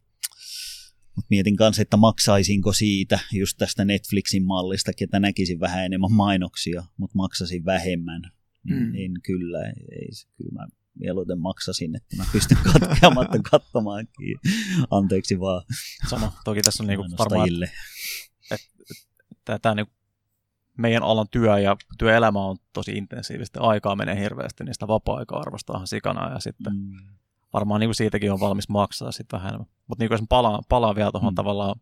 Mut mietin kanssa, että maksaisinko siitä just tästä Netflixin mallista, että näkisin vähän enemmän mainoksia, mutta maksasin vähemmän. Niin mm. En kyllä, ei, kyllä mä mieluiten maksasin, että mä pystyn katkeamatta katsomaan. Anteeksi vaan. Sama, toki tässä on niinku varmaan, että tämä niin meidän alan työ ja työelämä on tosi intensiivistä, aikaa menee hirveästi, niin sitä vapaa-aikaa arvostaa sikana ja sitten mm. varmaan niin kuin siitäkin on valmis maksaa sitten vähän enemmän. Mutta niin jos palaan, palaan vielä tuohon mm. tavallaan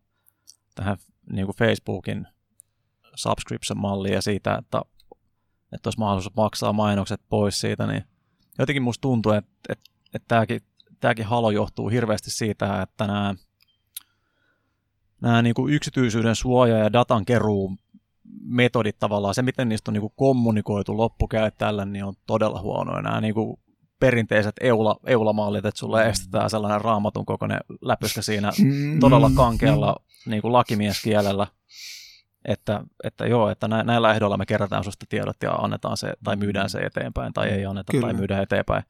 tähän niin kuin Facebookin subscription-malliin ja siitä, että, että olisi mahdollisuus maksaa mainokset pois siitä, niin jotenkin musta tuntuu, että, että, että tämäkin, tämäkin halo johtuu hirveästi siitä, että nämä, nämä niin kuin yksityisyyden suoja ja datan keruu metodit tavallaan, se miten niistä on niin kuin kommunikoitu loppukäyttäjälle, niin on todella huonoja. Nämä niin kuin perinteiset eula, eulamallit, että sulle estetään sellainen raamatun kokoinen läpyskä siinä Mm. todella kankealla niin kuin lakimieskielellä, että, että joo, että nä- näillä ehdoilla me kerätään susta tiedot ja annetaan se, tai myydään se eteenpäin, tai ei anneta, Kyllä. tai myydään eteenpäin.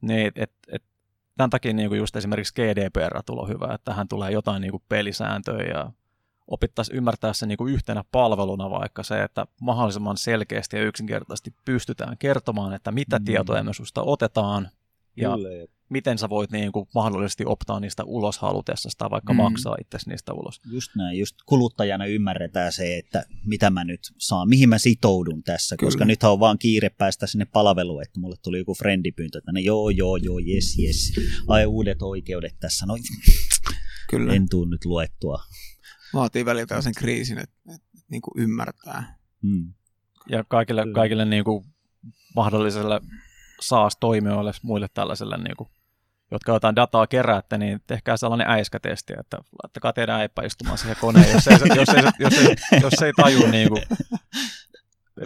Niin, et, et, tämän takia niin kuin just esimerkiksi GDPR tulee hyvä, että tähän tulee jotain niin kuin pelisääntöjä ja opittaisiin ymmärtää se niin kuin yhtenä palveluna vaikka se, että mahdollisimman selkeästi ja yksinkertaisesti pystytään kertomaan, että mitä Mm. tietoja me susta otetaan ja Kyllä, miten sä voit niin kuin mahdollisesti optaa niistä ulos halutessa tai vaikka Mm. maksaa itse niistä ulos. Just näin, just kuluttajana ymmärretään se, että mitä mä nyt saan, mihin mä sitoudun tässä, Kyllä. koska nythän on vaan kiire päästä sinne palveluun, että mulle tuli joku friendipyyntö, että ne joo, joo, joo, yes, yes, ai uudet oikeudet tässä, no Kyllä. en tuu nyt luettua. Vaatii välillä tällaisen kriisin, että, että niin kuin ymmärtää. Mm. Ja kaikille, Kyllä. kaikille niin kuin mahdollisille SaaS-toimijoille, muille tällaisille, niin kuin, jotka jotain dataa keräätte, niin tehkää sellainen äiskätesti, että laittakaa teidän äipä istumaan siihen koneen, jos ei, jos ei, jos ei, jos ei taju, niin kuin,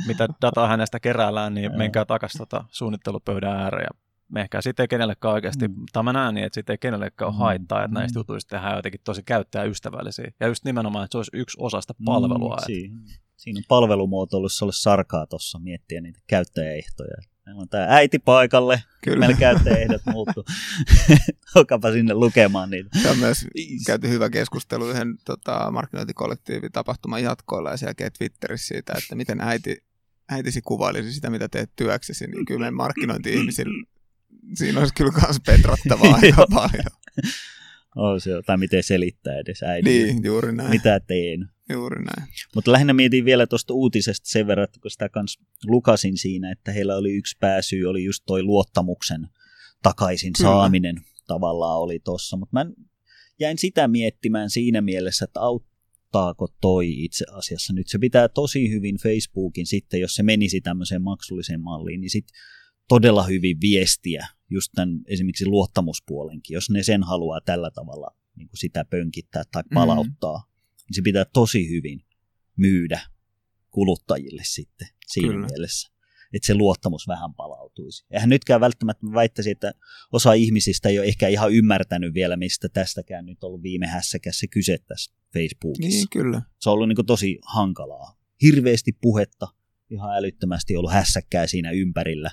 mitä dataa hänestä keräällään, niin Joo. menkää takaisin tota suunnittelupöydän ääreen ja mehkää. Siitä ei kenellekään oikeasti, Mm. mm. tai mä näen niin, että siitä ei kenellekään ole Mm. haittaa, että Mm. näistä jutuista tehdään jotenkin tosi käyttäjäystävällisiä. Ja just nimenomaan, että se olisi yksi osa sitä palvelua. Mm, että siinä, siinä on palvelumuotoilussa ollut sarkaa tuossa miettiä niitä käyttäjäehtoja. Meillä on tämä äiti paikalle, Kyllä. meillä käyttäjäehdot muuttuu. Olkaapa sinne lukemaan niitä. Se on myös käyty hyvä keskustelu yhden tota, markkinointikollektiivitapahtuman jatkoilla ja jälkeen Twitterissä siitä, että miten äiti, äitisi kuvailisi sitä, mitä teet työksesi, niin kyllä meidän markkinointi-ihmisillä siinä olisi kyllä myös petrattavaa aika paljon. Oh, se, tai miten selittää edes äidille. Niin, juuri näin. Mitä teen. Juuri näin. Mutta lähinnä mietin vielä tuosta uutisesta sen verran, että kun sitä kans lukasin siinä, että heillä oli yksi pääsyy, oli just toi luottamuksen takaisin Kyllä. saaminen tavallaan oli tossa. Mutta mä jäin sitä miettimään siinä mielessä, että auttaako toi itse asiassa nyt. Se pitää tosi hyvin Facebookin sitten, jos se menisi tämmöiseen maksulliseen malliin, niin sitten todella hyvin viestiä just tämän esimerkiksi luottamuspuolenkin, jos ne sen haluaa tällä tavalla niin kuin sitä pönkittää tai Mm. palauttaa, niin se pitää tosi hyvin myydä kuluttajille sitten siinä Kyllä. mielessä, että se luottamus vähän palautuisi. Eihän nytkään välttämättä mä väittäisin, että osa ihmisistä ei ole ehkä ihan ymmärtänyt vielä, mistä tästäkään nyt ollut viime hässäkässä kyse tässä Facebookissa Niin, kyllä. se on ollut niin tosi hankalaa. Hirveästi puhetta, ihan älyttömästi ollut hässäkkää siinä ympärillä.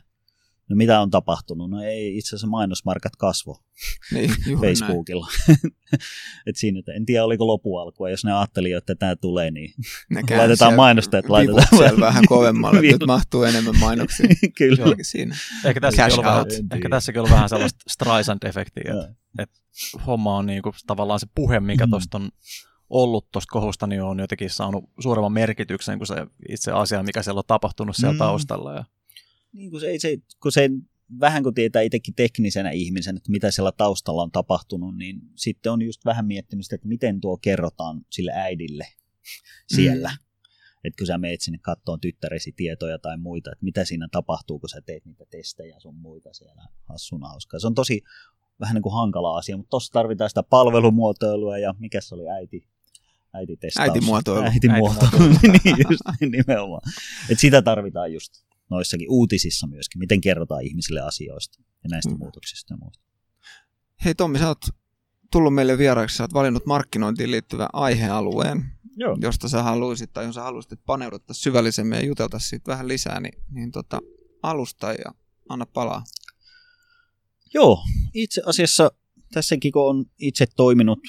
No mitä on tapahtunut? No ei, itse asiassa mainosmarkat kasvo Niin. Facebookilla. Et siinä, että en tiedä oliko lopualkua, jos ne ajatteli, että tämä tulee, niin Ne Laitetaan mainostajat, laitetaan- siellä vähän kovemmalle, että nyt mahtuu enemmän mainoksia. kyllä. Jollakin siinä. Ehkä tässäkin, on vähän, ehkä tässäkin on vähän sellaista Streisand-efektiä, että Joo. homma on niinku, tavallaan se puhe, mikä Mm. tuosta on ollut tuosta kohusta, niin on jotenkin saanut suuremman merkityksen kuin se itse asia, mikä siellä on tapahtunut siellä Mm. taustalla. Ja, Niin kun se, ei se, kun se vähän kun tietää itsekin teknisenä ihmisen, että mitä siellä taustalla on tapahtunut, niin sitten on just vähän miettinyt sitä, että miten tuo kerrotaan sille äidille siellä. Mm. Että kun sä meet sinne kattoon tyttäresi tietoja tai muita, että mitä siinä tapahtuu, kun sä teet niitä testejä sun muita siellä hassuna hauskaa. Se on tosi vähän niin kuin hankala asia, mutta tuossa tarvitaan sitä palvelumuotoilua ja mikä se oli äiti? Äititestaus. Äitimuotoilu. Äitimuotoilu, niin just nimenomaan. Et sitä tarvitaan just noissakin uutisissa myöskin, miten kerrotaan ihmisille asioista ja näistä Mm. muutoksista ja muista. Hei Tommi, sä oot tullut meille vieraaksi, sä oot valinnut markkinointiin liittyvän aihealueen, Joo. josta sä haluaisit tai jos sä haluaisit, että paneuduttaisiin syvällisemmin ja juteltaisiin siitä vähän lisää, niin, niin tota, alusta ja anna palaa. Joo, itse asiassa tässäkin kun on itse toiminut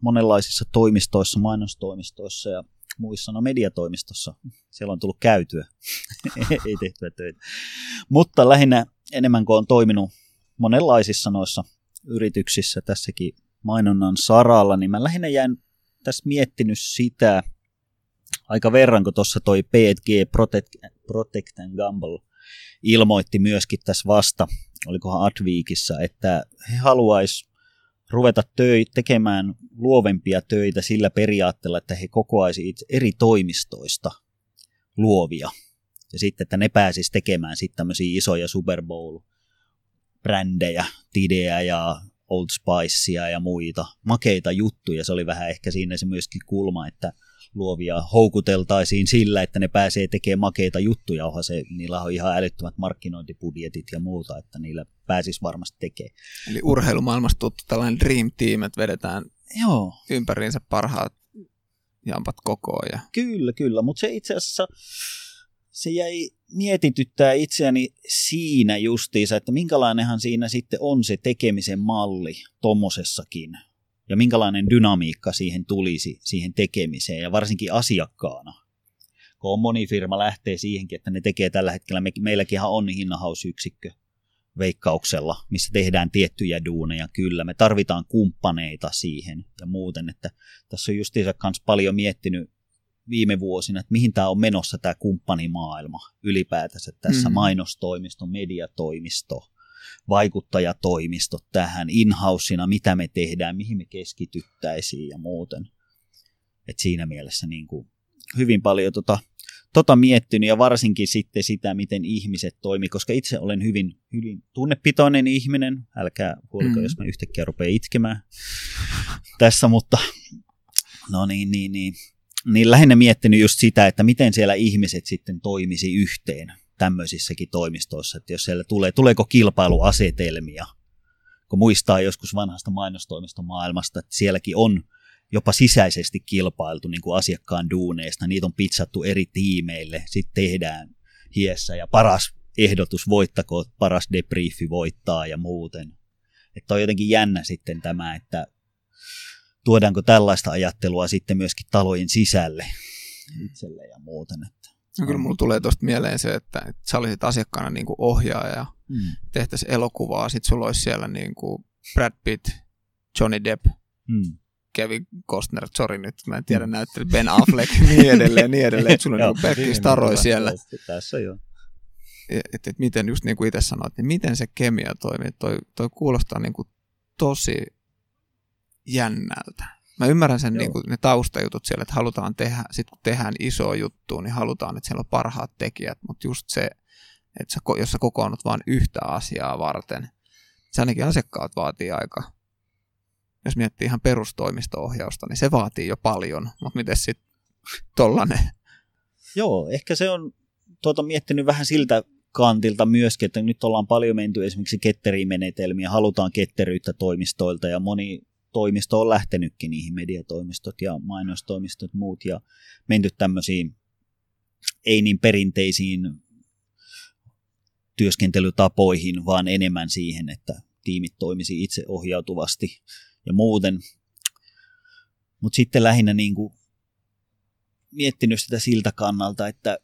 monenlaisissa toimistoissa, mainostoimistoissa ja muissa, no mediatoimistossa, siellä on tullut käytyä, ei tehtyä töitä. Mutta lähinnä enemmän kuin on toiminut monenlaisissa noissa yrityksissä tässäkin mainonnan saralla, niin mä lähinnä jäin tässä miettinyt sitä aika verran, kun tuossa toi P&G Protect, Protect and Gamble ilmoitti myöskin tässä vasta, olikohan Adweekissa, että he haluaisi ruveta töi, tekemään luovempia töitä sillä periaatteella, että he kokoaisi itse eri toimistoista luovia. Ja sitten, että ne pääsis tekemään sitten tämmöisiä isoja Super Bowl brändejä, Tideä ja Old Spicea ja muita, makeita juttuja. Se oli vähän ehkä siinä se myöskin kulma, että luovia houkuteltaisiin sillä, että ne pääsee tekemään makeita juttuja, onhan se, niillä on ihan älyttömät markkinointibudjetit ja muuta, että niillä pääsis varmasti tekemään. Eli urheilumaailmasta tuttu tällainen dream team, että vedetään Joo. ympäriinsä parhaat jampat kokoon. Ja... Kyllä, kyllä, mutta se itse asiassa se jäi mietityttää itseäni siinä justiinsa, että minkälainenhan siinä sitten on se tekemisen malli tommosessakin ja minkälainen dynamiikka siihen tulisi siihen tekemiseen ja varsinkin asiakkaana. Kun moni firma lähtee siihenkin, että ne tekee tällä hetkellä, me, meilläkin on hinnahausyksikkö veikkauksella, missä tehdään tiettyjä duuneja, kyllä, me tarvitaan kumppaneita siihen ja muuten, että tässä on justiinsa kanssa paljon miettinyt viime vuosina, että mihin tämä on menossa tämä kumppanimaailma ylipäätänsä tässä mm. mainostoimisto, mediatoimisto, vaikuttajatoimistot tähän in-housina, mitä me tehdään, mihin me keskityttäisiin ja muuten. Et siinä mielessä niin kuin hyvin paljon tota, tota miettinyt ja varsinkin sitten sitä, miten ihmiset toimii, koska itse olen hyvin, hyvin tunnepitoinen ihminen. Älkää huoliko, mm. jos mä yhtäkkiä rupean itkemään tässä, mutta no niin, niin, niin. Niin lähinnä miettinyt just sitä, että miten siellä ihmiset sitten toimisi yhteen tämmöisissäkin toimistoissa, että jos siellä tulee, tuleeko kilpailuasetelmia, kun muistaa joskus vanhasta mainostoimistomaailmasta, että sielläkin on jopa sisäisesti kilpailtu niin kuin asiakkaan duuneista, niitä on pizzattu eri tiimeille, sitten tehdään hiessä ja paras ehdotus voittako, paras debriefi voittaa ja muuten. Että on jotenkin jännä sitten tämä, että tuodaanko tällaista ajattelua sitten myöskin talojen sisälle itselle ja muuten. Että No kyllä mulla tulee tuosta mieleen se, että, että sä olisit asiakkaana niin kuin ohjaaja, mm. tehtäisiin elokuvaa, sit sulla olisi siellä niin kuin Brad Pitt, Johnny Depp, mm. Kevin Costner, sorry nyt, mä en tiedä mm. näyttely, Ben Affleck, niin edelleen, niin edelleen, että sulla on niin pelkkiä staroja siellä. Tässä jo. Että et miten, just niin kuin itse sanoit, niin miten se kemia toimii, toi, toi kuulostaa niin kuin tosi jännältä. Mä ymmärrän sen niin kuin, ne taustajutut siellä, että halutaan tehdä, sit kun tehdään iso juttu, niin halutaan, että siellä on parhaat tekijät, mutta just se, että sä, jos sä kokoonnut vain yhtä asiaa varten, se ainakin asiakkaat vaatii aika, jos miettii ihan perustoimisto-ohjausta, niin se vaatii jo paljon, mutta miten sitten tollanen? Joo, ehkä se on tuota, miettinyt vähän siltä kantilta myöskin, että nyt ollaan paljon menty esimerkiksi ketterimenetelmiä, halutaan ketteryyttä toimistoilta ja moni toimisto on lähtenytkin niihin mediatoimistot ja mainostoimistot muut ja menty tämmöisiin ei niin perinteisiin työskentelytapoihin, vaan enemmän siihen, että tiimit toimisi itse ohjautuvasti ja muuten. Mutta sitten lähinnä niin kuin miettinyt sitä siltä kannalta, että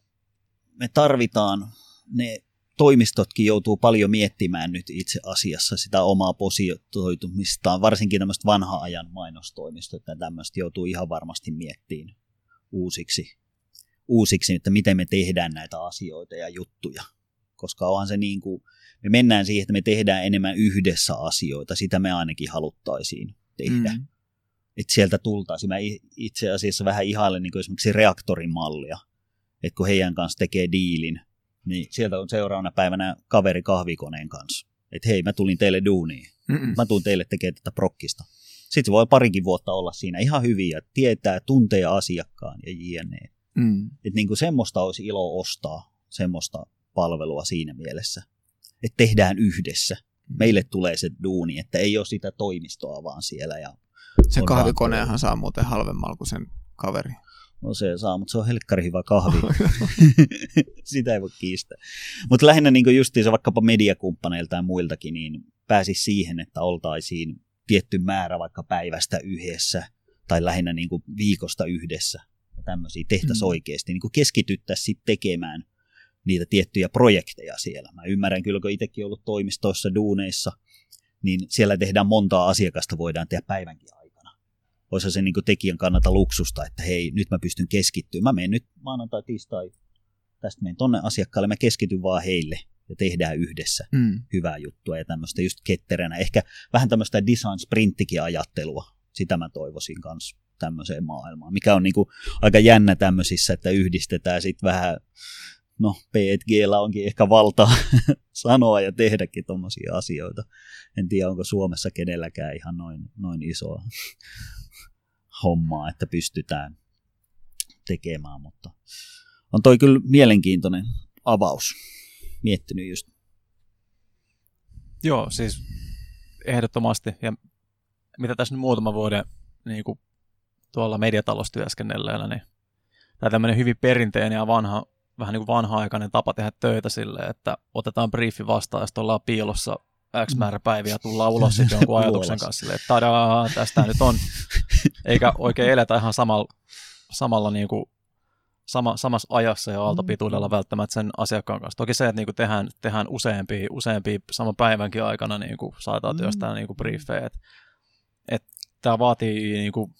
me tarvitaan ne toimistotkin joutuu paljon miettimään nyt itse asiassa sitä omaa positioitumistaan, varsinkin tämmöistä vanha ajan mainostoimistot ja tämmöistä joutuu ihan varmasti miettimään uusiksi, uusiksi, että miten me tehdään näitä asioita ja juttuja. Koska onhan se niin kuin, me mennään siihen, että me tehdään enemmän yhdessä asioita, sitä me ainakin haluttaisiin tehdä. Mm. Että sieltä tultaisiin. Mä itse asiassa vähän ihailen niin esimerkiksi reaktorin mallia, että kun heidän kanssa tekee diilin, niin sieltä on seuraavana päivänä kaveri kahvikoneen kanssa. Että hei, mä tulin teille duuniin. Mm-mm. Mä tuun teille tekemään tätä prokkista. Sitten voi parikin vuotta olla siinä ihan hyviä, tietää, tuntee asiakkaan ja jne. Mm. Että niin kuin semmoista olisi ilo ostaa, semmoista palvelua siinä mielessä. Että tehdään yhdessä. Mm. Meille tulee se duuni, että ei ole sitä toimistoa vaan siellä. Ja se kahvikoneahan saa muuten halvemmalla kuin sen kaveri. No se saa, mutta se on helkkari hyvä kahvi. Sitä ei voi kiistää. Mutta lähinnä niin justiinsa vaikkapa mediakumppaneilta ja muiltakin, niin pääsisi siihen, että oltaisiin tietty määrä vaikka päivästä yhdessä tai lähinnä niin kuin viikosta yhdessä ja tämmöisiä tehtäisiin mm. oikeasti. Niin keskityttäisiin tekemään niitä tiettyjä projekteja siellä. Mä ymmärrän kyllä, kun itsekin ollut toimistoissa, duuneissa, niin siellä tehdään montaa asiakasta, voidaan tehdä päivänkin olisi se niin tekijän kannalta luksusta, että hei, nyt mä pystyn keskittymään. Mä menen nyt maanantai, tiistai, tästä menen tonne asiakkaalle, mä keskityn vaan heille ja tehdään yhdessä mm. hyvää juttua ja tämmöistä just ketteränä. Ehkä vähän tämmöistä design sprinttikin ajattelua, sitä mä toivoisin kanssa tämmöiseen maailmaan, mikä on niin aika jännä tämmöisissä, että yhdistetään sitten vähän no P&Gllä onkin ehkä valta sanoa ja tehdäkin tuommoisia asioita. En tiedä, onko Suomessa kenelläkään ihan noin, noin isoa hommaa, että pystytään tekemään, mutta on toi kyllä mielenkiintoinen avaus. Miettinyt just. Joo, siis ehdottomasti. Ja mitä tässä nyt muutama vuoden niin kuin tuolla mediatalossa työskennelleenä, niin tämä tämmöinen hyvin perinteinen ja vanha, vähän niin kuin vanha-aikainen tapa tehdä töitä sille, että otetaan briefi vastaan ja sitten ollaan piilossa X määrä päiviä ja tullaan ulos sitten jonkun ajatuksen kanssa silleen, että tadaa, tästä nyt on. Eikä oikein eletä ihan samalla, samalla niin kuin sama, samassa ajassa ja aaltopituudella mm. välttämättä sen asiakkaan kanssa. Toki se, että niin kuin tehdään, tehdään useampia, useampia saman päivänkin aikana niin kuin saataan mm. työstää niin kuin briefejä. Tämä vaatii niin kuin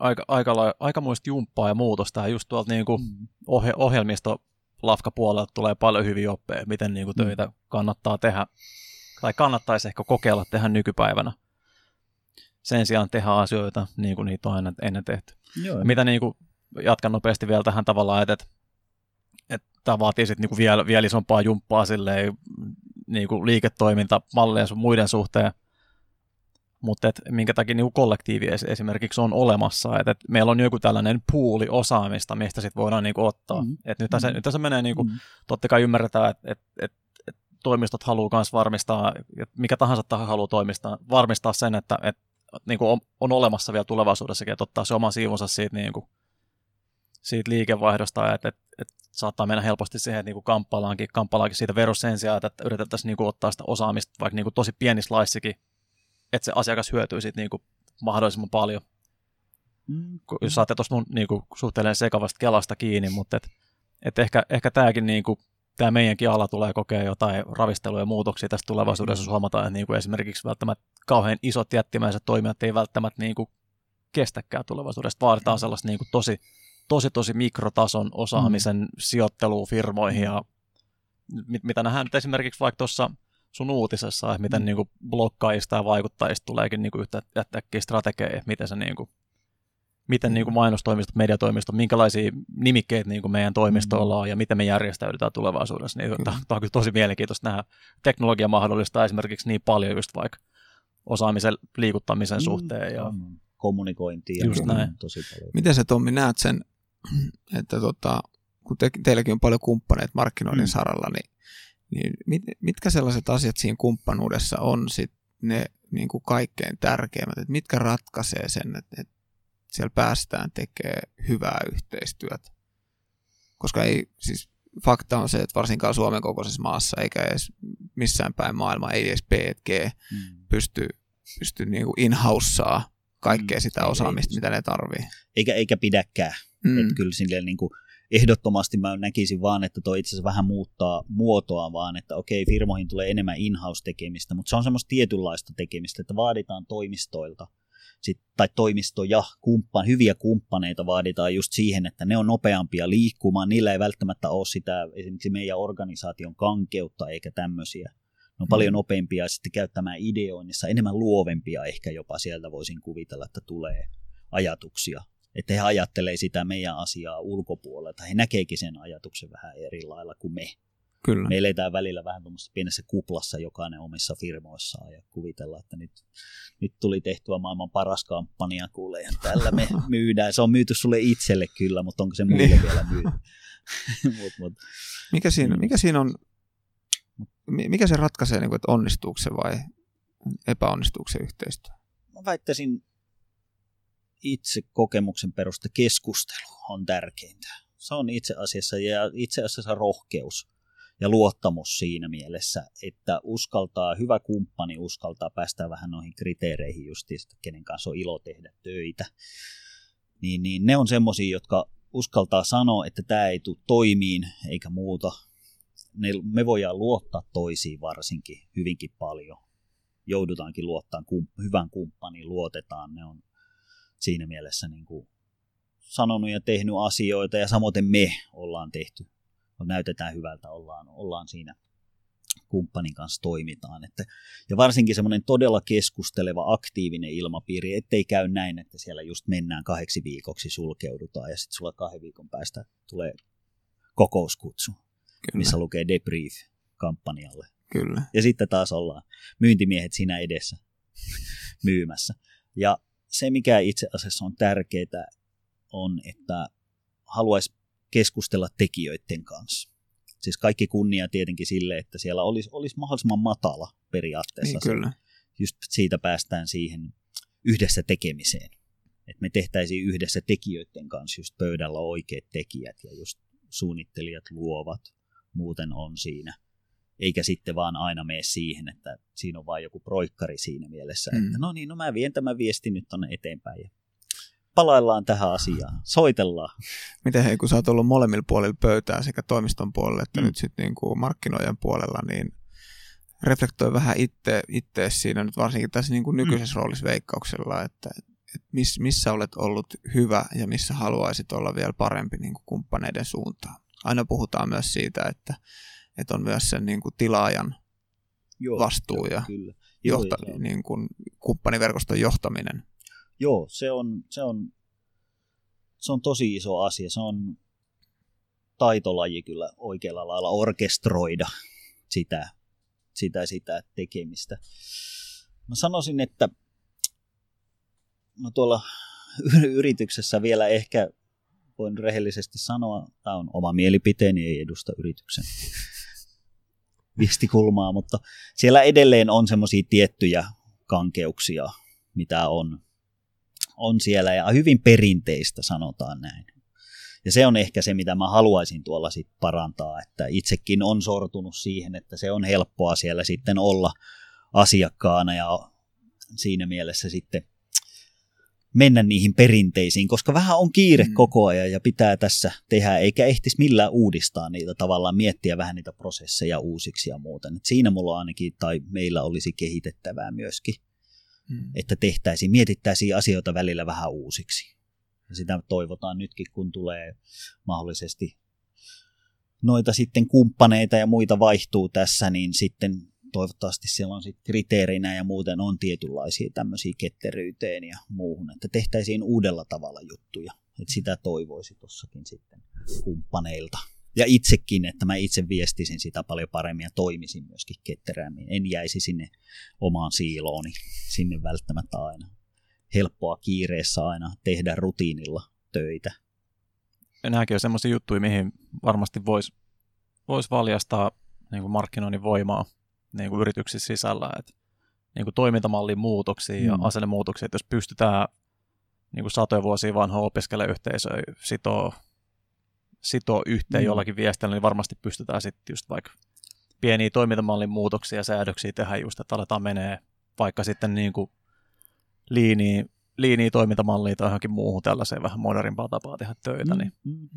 aika, aika, aikamoista jumppaa ja muutosta. Ja just tuolta niin kuin mm. ohje, ohjelmisto lafkapuolelta tulee paljon hyviä oppeja, miten niin kuin mm. töitä kannattaa tehdä, tai kannattaisi ehkä kokeilla tehdä nykypäivänä. Sen sijaan tehdä asioita niin kuin niitä on aina ennen tehty. Joo. Mitä niin kuin, jatkan nopeasti vielä tähän tavallaan, että, että, että tämä vaatii sitten niin kuin vielä, vielä isompaa jumppaa silleen, niin kuin liiketoimintamalleja sun muiden suhteen, mutta et minkä takia niin kollektiivi esimerkiksi on olemassa, että et meillä on joku tällainen puuli osaamista, mistä sitten voidaan niin ottaa. Mm-hmm. Et nyt, tässä, mm-hmm. nyt tässä menee, niin kuin, mm-hmm. totta kai ymmärretään, että et, et, et toimistot haluaa myös varmistaa, että mikä tahansa taho haluaa toimistaa, varmistaa sen, että et, niin kuin on, on olemassa vielä tulevaisuudessakin, että ottaa se oma siivunsa siitä, niin kuin, siitä liikevaihdosta, että et, et saattaa mennä helposti siihen, että niin kamppaillaankin, kamppaillaankin siitä verossa sen sijaan, että yritettäisiin niin kuin ottaa sitä osaamista vaikka niin kuin tosi pienissä laissikin että se asiakas hyötyy siitä niin kuin mahdollisimman paljon. Mm. Jos saatte tuosta mun niin kuin, suhteellisen sekavasta kelasta kiinni, mutta et, et ehkä, ehkä tämäkin niin kuin, tämä meidänkin ala tulee kokea jotain ravisteluja ja muutoksia tästä tulevaisuudessa, jos huomataan, että niin kuin esimerkiksi välttämättä kauhean isot jättimäiset toimijat ei välttämättä niin kuin kestäkään tulevaisuudesta. Vaaditaan mm. sellaista niin kuin tosi, tosi, tosi mikrotason osaamisen mm. sijoittelua firmoihin ja mit, mitä nähdään nyt esimerkiksi vaikka tuossa sun uutisessa, että miten mm. niin kuin blokkaajista ja vaikuttajista tuleekin niin kuin yhtä äkkiä strategeja, miten se niin kuin, miten niin kuin mainostoimistot, mediatoimistot, minkälaisia nimikkeitä niin kuin meidän toimistolla mm. on ja miten me järjestäydytään tulevaisuudessa. Niin, tämä on kyllä tosi mielenkiintoista nähdä. Teknologia mahdollistaa esimerkiksi niin paljon just vaikka osaamisen liikuttamisen mm. suhteen. Ja... Kommunikointia. Just näin. Tosi paljon. Miten sä Tommi näet sen, että tota, kun te, teilläkin on paljon kumppaneita markkinoinnin mm. saralla, niin niin mit, mitkä sellaiset asiat siinä kumppanuudessa on sit ne niin kuin kaikkein tärkeimmät, että mitkä ratkaisee sen, että, että siellä päästään tekemään hyvää yhteistyötä. Koska ei, siis fakta on se, että varsinkaan Suomen kokoisessa maassa, eikä edes missään päin maailmaa, ei edes P&G mm. pysty, pysty niin kuin in kaikkea mm. sitä osaamista, ei, mitä ne tarvii. Eikä, eikä pidäkään. Mm. Että kyllä silleen niin kuin, ehdottomasti mä näkisin vaan, että toi itse asiassa vähän muuttaa muotoa vaan, että okei, firmoihin tulee enemmän in-house-tekemistä, mutta se on semmoista tietynlaista tekemistä, että vaaditaan toimistoilta sit, tai toimistoja, kumppan, hyviä kumppaneita vaaditaan just siihen, että ne on nopeampia liikkumaan, niillä ei välttämättä ole sitä esimerkiksi meidän organisaation kankeutta eikä tämmöisiä. Ne on paljon mm. nopeampia sitten käyttämään ideoinnissa, enemmän luovempia ehkä jopa sieltä voisin kuvitella, että tulee ajatuksia että he ajattelee sitä meidän asiaa ulkopuolelta. He näkeekin sen ajatuksen vähän eri lailla kuin me. Kyllä. Me eletään välillä vähän tuommoisessa pienessä kuplassa jokainen omissa firmoissaan ja kuvitella, että nyt, nyt tuli tehtyä maailman paras kampanja kuule ja tällä me myydään. Se on myyty sulle itselle kyllä, mutta onko se muille niin. vielä myyty? mut, mut. Mikä, siinä, mikä siinä on, mikä se ratkaisee, niin kuin, että onnistuuko se vai epäonnistuuko se yhteistyö? Mä väittäisin itse kokemuksen peruste keskustelu on tärkeintä. Se on itse asiassa ja itse asiassa rohkeus ja luottamus siinä mielessä, että uskaltaa, hyvä kumppani uskaltaa päästä vähän noihin kriteereihin justiista, kenen kanssa on ilo tehdä töitä. Niin, niin ne on semmoisia, jotka uskaltaa sanoa, että tämä ei tule toimiin eikä muuta. Ne, me voidaan luottaa toisiin varsinkin hyvinkin paljon. Joudutaankin luottaa kump- hyvän kumppaniin, luotetaan. Ne on siinä mielessä niin kuin sanonut ja tehnyt asioita ja samoin me ollaan tehty. Näytetään hyvältä, ollaan, ollaan siinä kumppanin kanssa toimitaan. Että, ja varsinkin semmoinen todella keskusteleva, aktiivinen ilmapiiri, ettei käy näin, että siellä just mennään kahdeksi viikoksi, sulkeudutaan ja sitten sulla kahden viikon päästä tulee kokouskutsu, Kyllä. missä lukee debrief kampanjalle. Kyllä. Ja sitten taas ollaan myyntimiehet siinä edessä myymässä. Ja se, mikä itse asiassa on tärkeää, on, että haluaisi keskustella tekijöiden kanssa. Siis kaikki kunnia tietenkin sille, että siellä olisi, olisi mahdollisimman matala periaatteessa. Niin, kyllä. Just siitä päästään siihen yhdessä tekemiseen. Että me tehtäisiin yhdessä tekijöiden kanssa just pöydällä oikeat tekijät ja just suunnittelijat luovat, muuten on siinä. Eikä sitten vaan aina mene siihen, että siinä on vain joku proikkari siinä mielessä, Mm. että no niin, no mä vien tämän viestin nyt tonne eteenpäin ja palaillaan tähän asiaan, soitellaan. Miten hei, kun sä oot ollut molemmilla puolilla pöytää sekä toimiston puolella että Mm. mm. nyt sitten niinku markkinoijan puolella, niin reflektoi vähän itse, itse siinä nyt varsinkin tässä niinku nykyisessä mm. roolissa veikkauksella, että et miss, missä olet ollut hyvä ja missä haluaisit olla vielä parempi niinku kumppaneiden suuntaan. Aina puhutaan myös siitä, että, että on myös sen niinku tilaajan Joo, vastuu ja kyllä. Joo, johta, on- niin kuin kumppaniverkoston johtaminen. Joo, se on, se on, se on tosi iso asia. Se on taitolaji kyllä oikealla lailla orkestroida sitä, sitä, sitä tekemistä. Mä sanoisin, että no tuolla yrityksessä vielä ehkä voin rehellisesti sanoa, tämä on oma mielipiteeni, ei edusta yrityksen viestikulmaa, mutta siellä edelleen on semmoisia tiettyjä kankeuksia, mitä on, on siellä ja hyvin perinteistä sanotaan näin. Ja se on ehkä se, mitä mä haluaisin tuolla sit parantaa, että itsekin on sortunut siihen, että se on helppoa siellä sitten olla asiakkaana ja siinä mielessä sitten mennä niihin perinteisiin, koska vähän on kiire Mm. koko ajan ja pitää tässä tehdä, eikä ehtisi millään uudistaa niitä tavallaan, miettiä vähän niitä prosesseja uusiksi ja muuten. Et siinä mulla ainakin, tai meillä olisi kehitettävää myöskin, Mm. että tehtäisiin, mietittäisiin asioita välillä vähän uusiksi. Ja sitä toivotaan nytkin, kun tulee mahdollisesti noita sitten kumppaneita ja muita vaihtuu tässä, niin sitten toivottavasti siellä on sitten kriteerinä ja muuten on tietynlaisia tämmöisiä ketteryyteen ja muuhun, että tehtäisiin uudella tavalla juttuja. Että sitä toivoisi tuossakin sitten kumppaneilta. Ja itsekin, että mä itse viestisin sitä paljon paremmin ja toimisin myöskin ketterämmin. En jäisi sinne omaan siilooni, sinne välttämättä aina. Helppoa kiireessä aina tehdä rutiinilla töitä. Nämäkin on semmoisia juttuja, mihin varmasti voisi vois valjastaa niin kuin markkinoinnin voimaa niin kuin yrityksissä sisällä. Et, niin kuin toimintamallin muutoksia ja Mm. asennemuutoksia, että jos pystytään niin kuin satoja vuosia vanhoa opiskelijayhteisöä sitoo, sitoo yhteen Mm. jollakin viestillä, niin varmasti pystytään sitten just vaikka pieniä toimintamallin muutoksia ja säädöksiä tehdä just, että aletaan menee vaikka sitten niin kuin liiniin, liiniin toimintamalliin tai johonkin muuhun tällaiseen vähän modernimpaa tapaa tehdä töitä, niin Mm.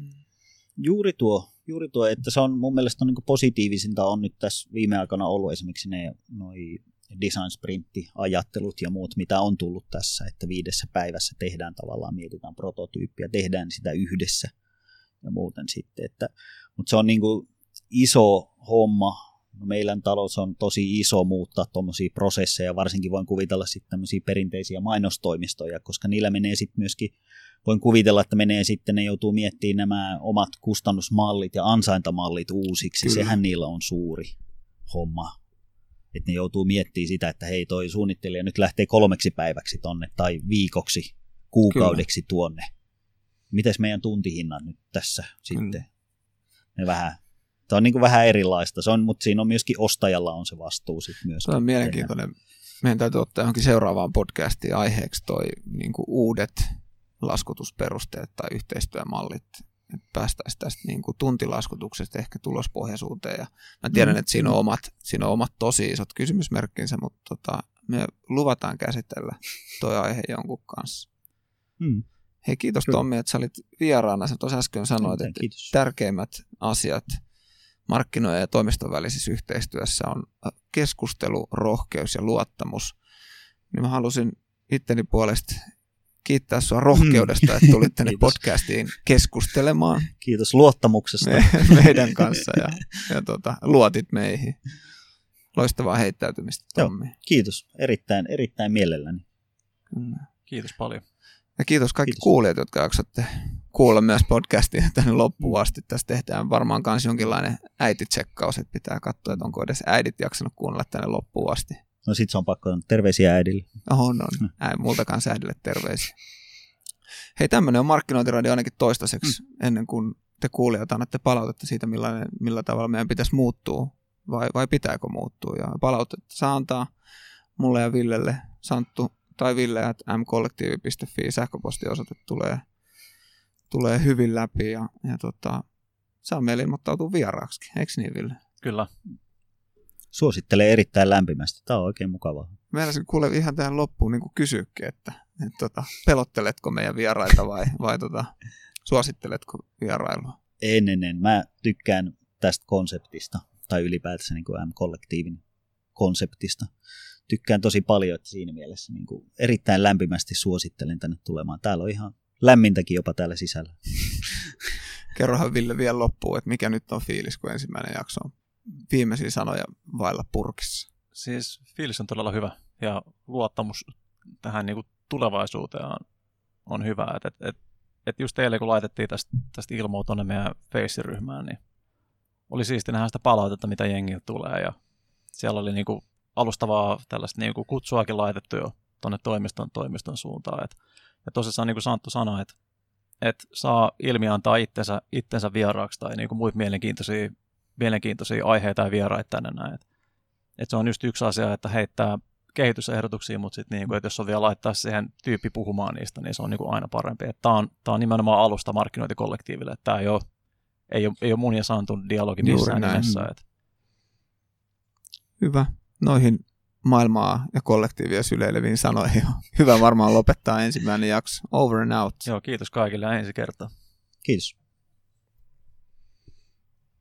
Juuri tuo, juuri tuo, että se on mun mielestä on niin positiivisinta on nyt tässä viime aikoina ollut esimerkiksi ne noi design sprintti-ajattelut ja muut, mitä on tullut tässä, että viidessä päivässä tehdään tavallaan, mietitään prototyyppiä, tehdään sitä yhdessä ja muuten sitten, että, mutta se on niin kuin iso homma, No meidän talous on tosi iso muuttaa tuommoisia prosesseja, varsinkin voin kuvitella sitten tämmöisiä perinteisiä mainostoimistoja, koska niillä menee sitten myöskin voin kuvitella, että menee sitten, ne joutuu miettimään nämä omat kustannusmallit ja ansaintamallit uusiksi. Kyllä. Kyllä. Sehän niillä on suuri homma. Että ne joutuu miettimään sitä, että hei toi suunnittelija nyt lähtee kolmeksi päiväksi tonne tai viikoksi, kuukaudeksi Kyllä. tuonne. Mites meidän tuntihinnat nyt tässä sitten? Ne vähän, tämä on niin kuin vähän erilaista, se on, mutta siinä on myöskin ostajalla on se vastuu sitten myös. Se on mielenkiintoinen. Meidän täytyy ottaa johonkin seuraavaan podcastiin aiheeksi toi niin kuin uudet laskutusperusteet tai yhteistyömallit. Että päästäisiin tästä niin kuin tuntilaskutuksesta ehkä tulospohjaisuuteen. Ja mä tiedän, Mm. että siinä on omat, siinä on omat tosi isot kysymysmerkkinsä, mutta tota, me luvataan käsitellä toi aihe jonkun kanssa. Hmm. Hei, kiitos Kyllä. Tommi, että sä olit vieraana. Sä tuossa äsken sanoit, että Kiitos. tärkeimmät asiat markkinoiden ja toimiston välisessä yhteistyössä on keskustelu, rohkeus ja luottamus. Niin mä halusin itteni puolesta kiittää sua rohkeudesta, että tulit tänne Kiitos. podcastiin keskustelemaan Kiitos luottamuksesta. me, meidän kanssa ja, ja tota, luotit meihin. Loistavaa heittäytymistä, Joo. Tommi. Kiitos, erittäin, erittäin mielelläni. Kiitos paljon. Ja kiitos kaikki Kiitos. kuulijat, jotka jaksatte kuulla myös podcastia tänne loppuun asti. Tässä tehdään varmaan myös jonkinlainen äititsekkaus, että pitää katsoa, että onko edes äidit jaksanut kuunnella tänne loppuun asti. No sit se on pakko terveisiä äidille. On, on. Äi, multakaan äidille terveisiä. Hei, tämmöinen on markkinointiradio ainakin toistaiseksi, mm. ennen kuin te kuulijat annatte palautetta siitä, millainen, millä tavalla meidän pitäisi muuttua vai, vai pitääkö muuttua. Ja palautetta saa antaa mulle ja Villelle, Santtu tai ville at mkollektiivi.fi sähköpostiosoite tulee, tulee hyvin läpi ja, ja tota, saa meille ilmoittautua vieraaksi, eikö niin Ville? Kyllä. Suosittelen erittäin lämpimästi. Tämä on oikein mukavaa. Meidän kuule ihan tähän loppuun niin kysyäkin, että, että tota, pelotteletko meidän vieraita vai, vai tota, suositteletko vierailua? En, en, en. Mä tykkään tästä konseptista tai ylipäätänsä niin kuin M-kollektiivin konseptista. Tykkään tosi paljon, että siinä mielessä niin kuin erittäin lämpimästi suosittelen tänne tulemaan. Täällä on ihan lämmintäkin jopa täällä sisällä. Kerrohan Ville vielä loppuun, että mikä nyt on fiilis, kun ensimmäinen jakso on viimeisiä sanoja vailla purkissa. Siis fiilis on todella hyvä ja luottamus tähän niin kuin tulevaisuuteen on, on hyvä. Et, et, et, et just teille, kun laitettiin tästä, tästä ilmoa tuonne meidän Face-ryhmään, niin oli siisti nähdä sitä palautetta, mitä jengiltä tulee. Ja siellä oli niin kuin alustavaa tällaista niin kuin kutsuakin laitettu jo tuonne toimiston, toimiston suuntaan. Et, ja tosissaan niin kuin Santtu sanoi, että et saa ilmi antaa itsensä, itsensä vieraaksi tai niin kuin muita mielenkiintoisia, mielenkiintoisia aiheita ja vieraita tänne näin. Et, et se on just yksi asia, että heittää kehitysehdotuksia, mutta sitten niin kuin, että jos on vielä laittaa siihen tyyppi puhumaan niistä, niin se on niin kuin aina parempi. Tämä on, tää on nimenomaan alusta markkinointikollektiiville. Tämä ei ole, ei ole, ei ole mun ja Santun dialogi missään nimessä. Että. Hyvä. Noihin maailmaa ja kollektiivia syleileviin sanoihin hyvä varmaan lopettaa ensimmäinen jakso. Over and out. Joo, kiitos kaikille ensi kertaa. Kiitos.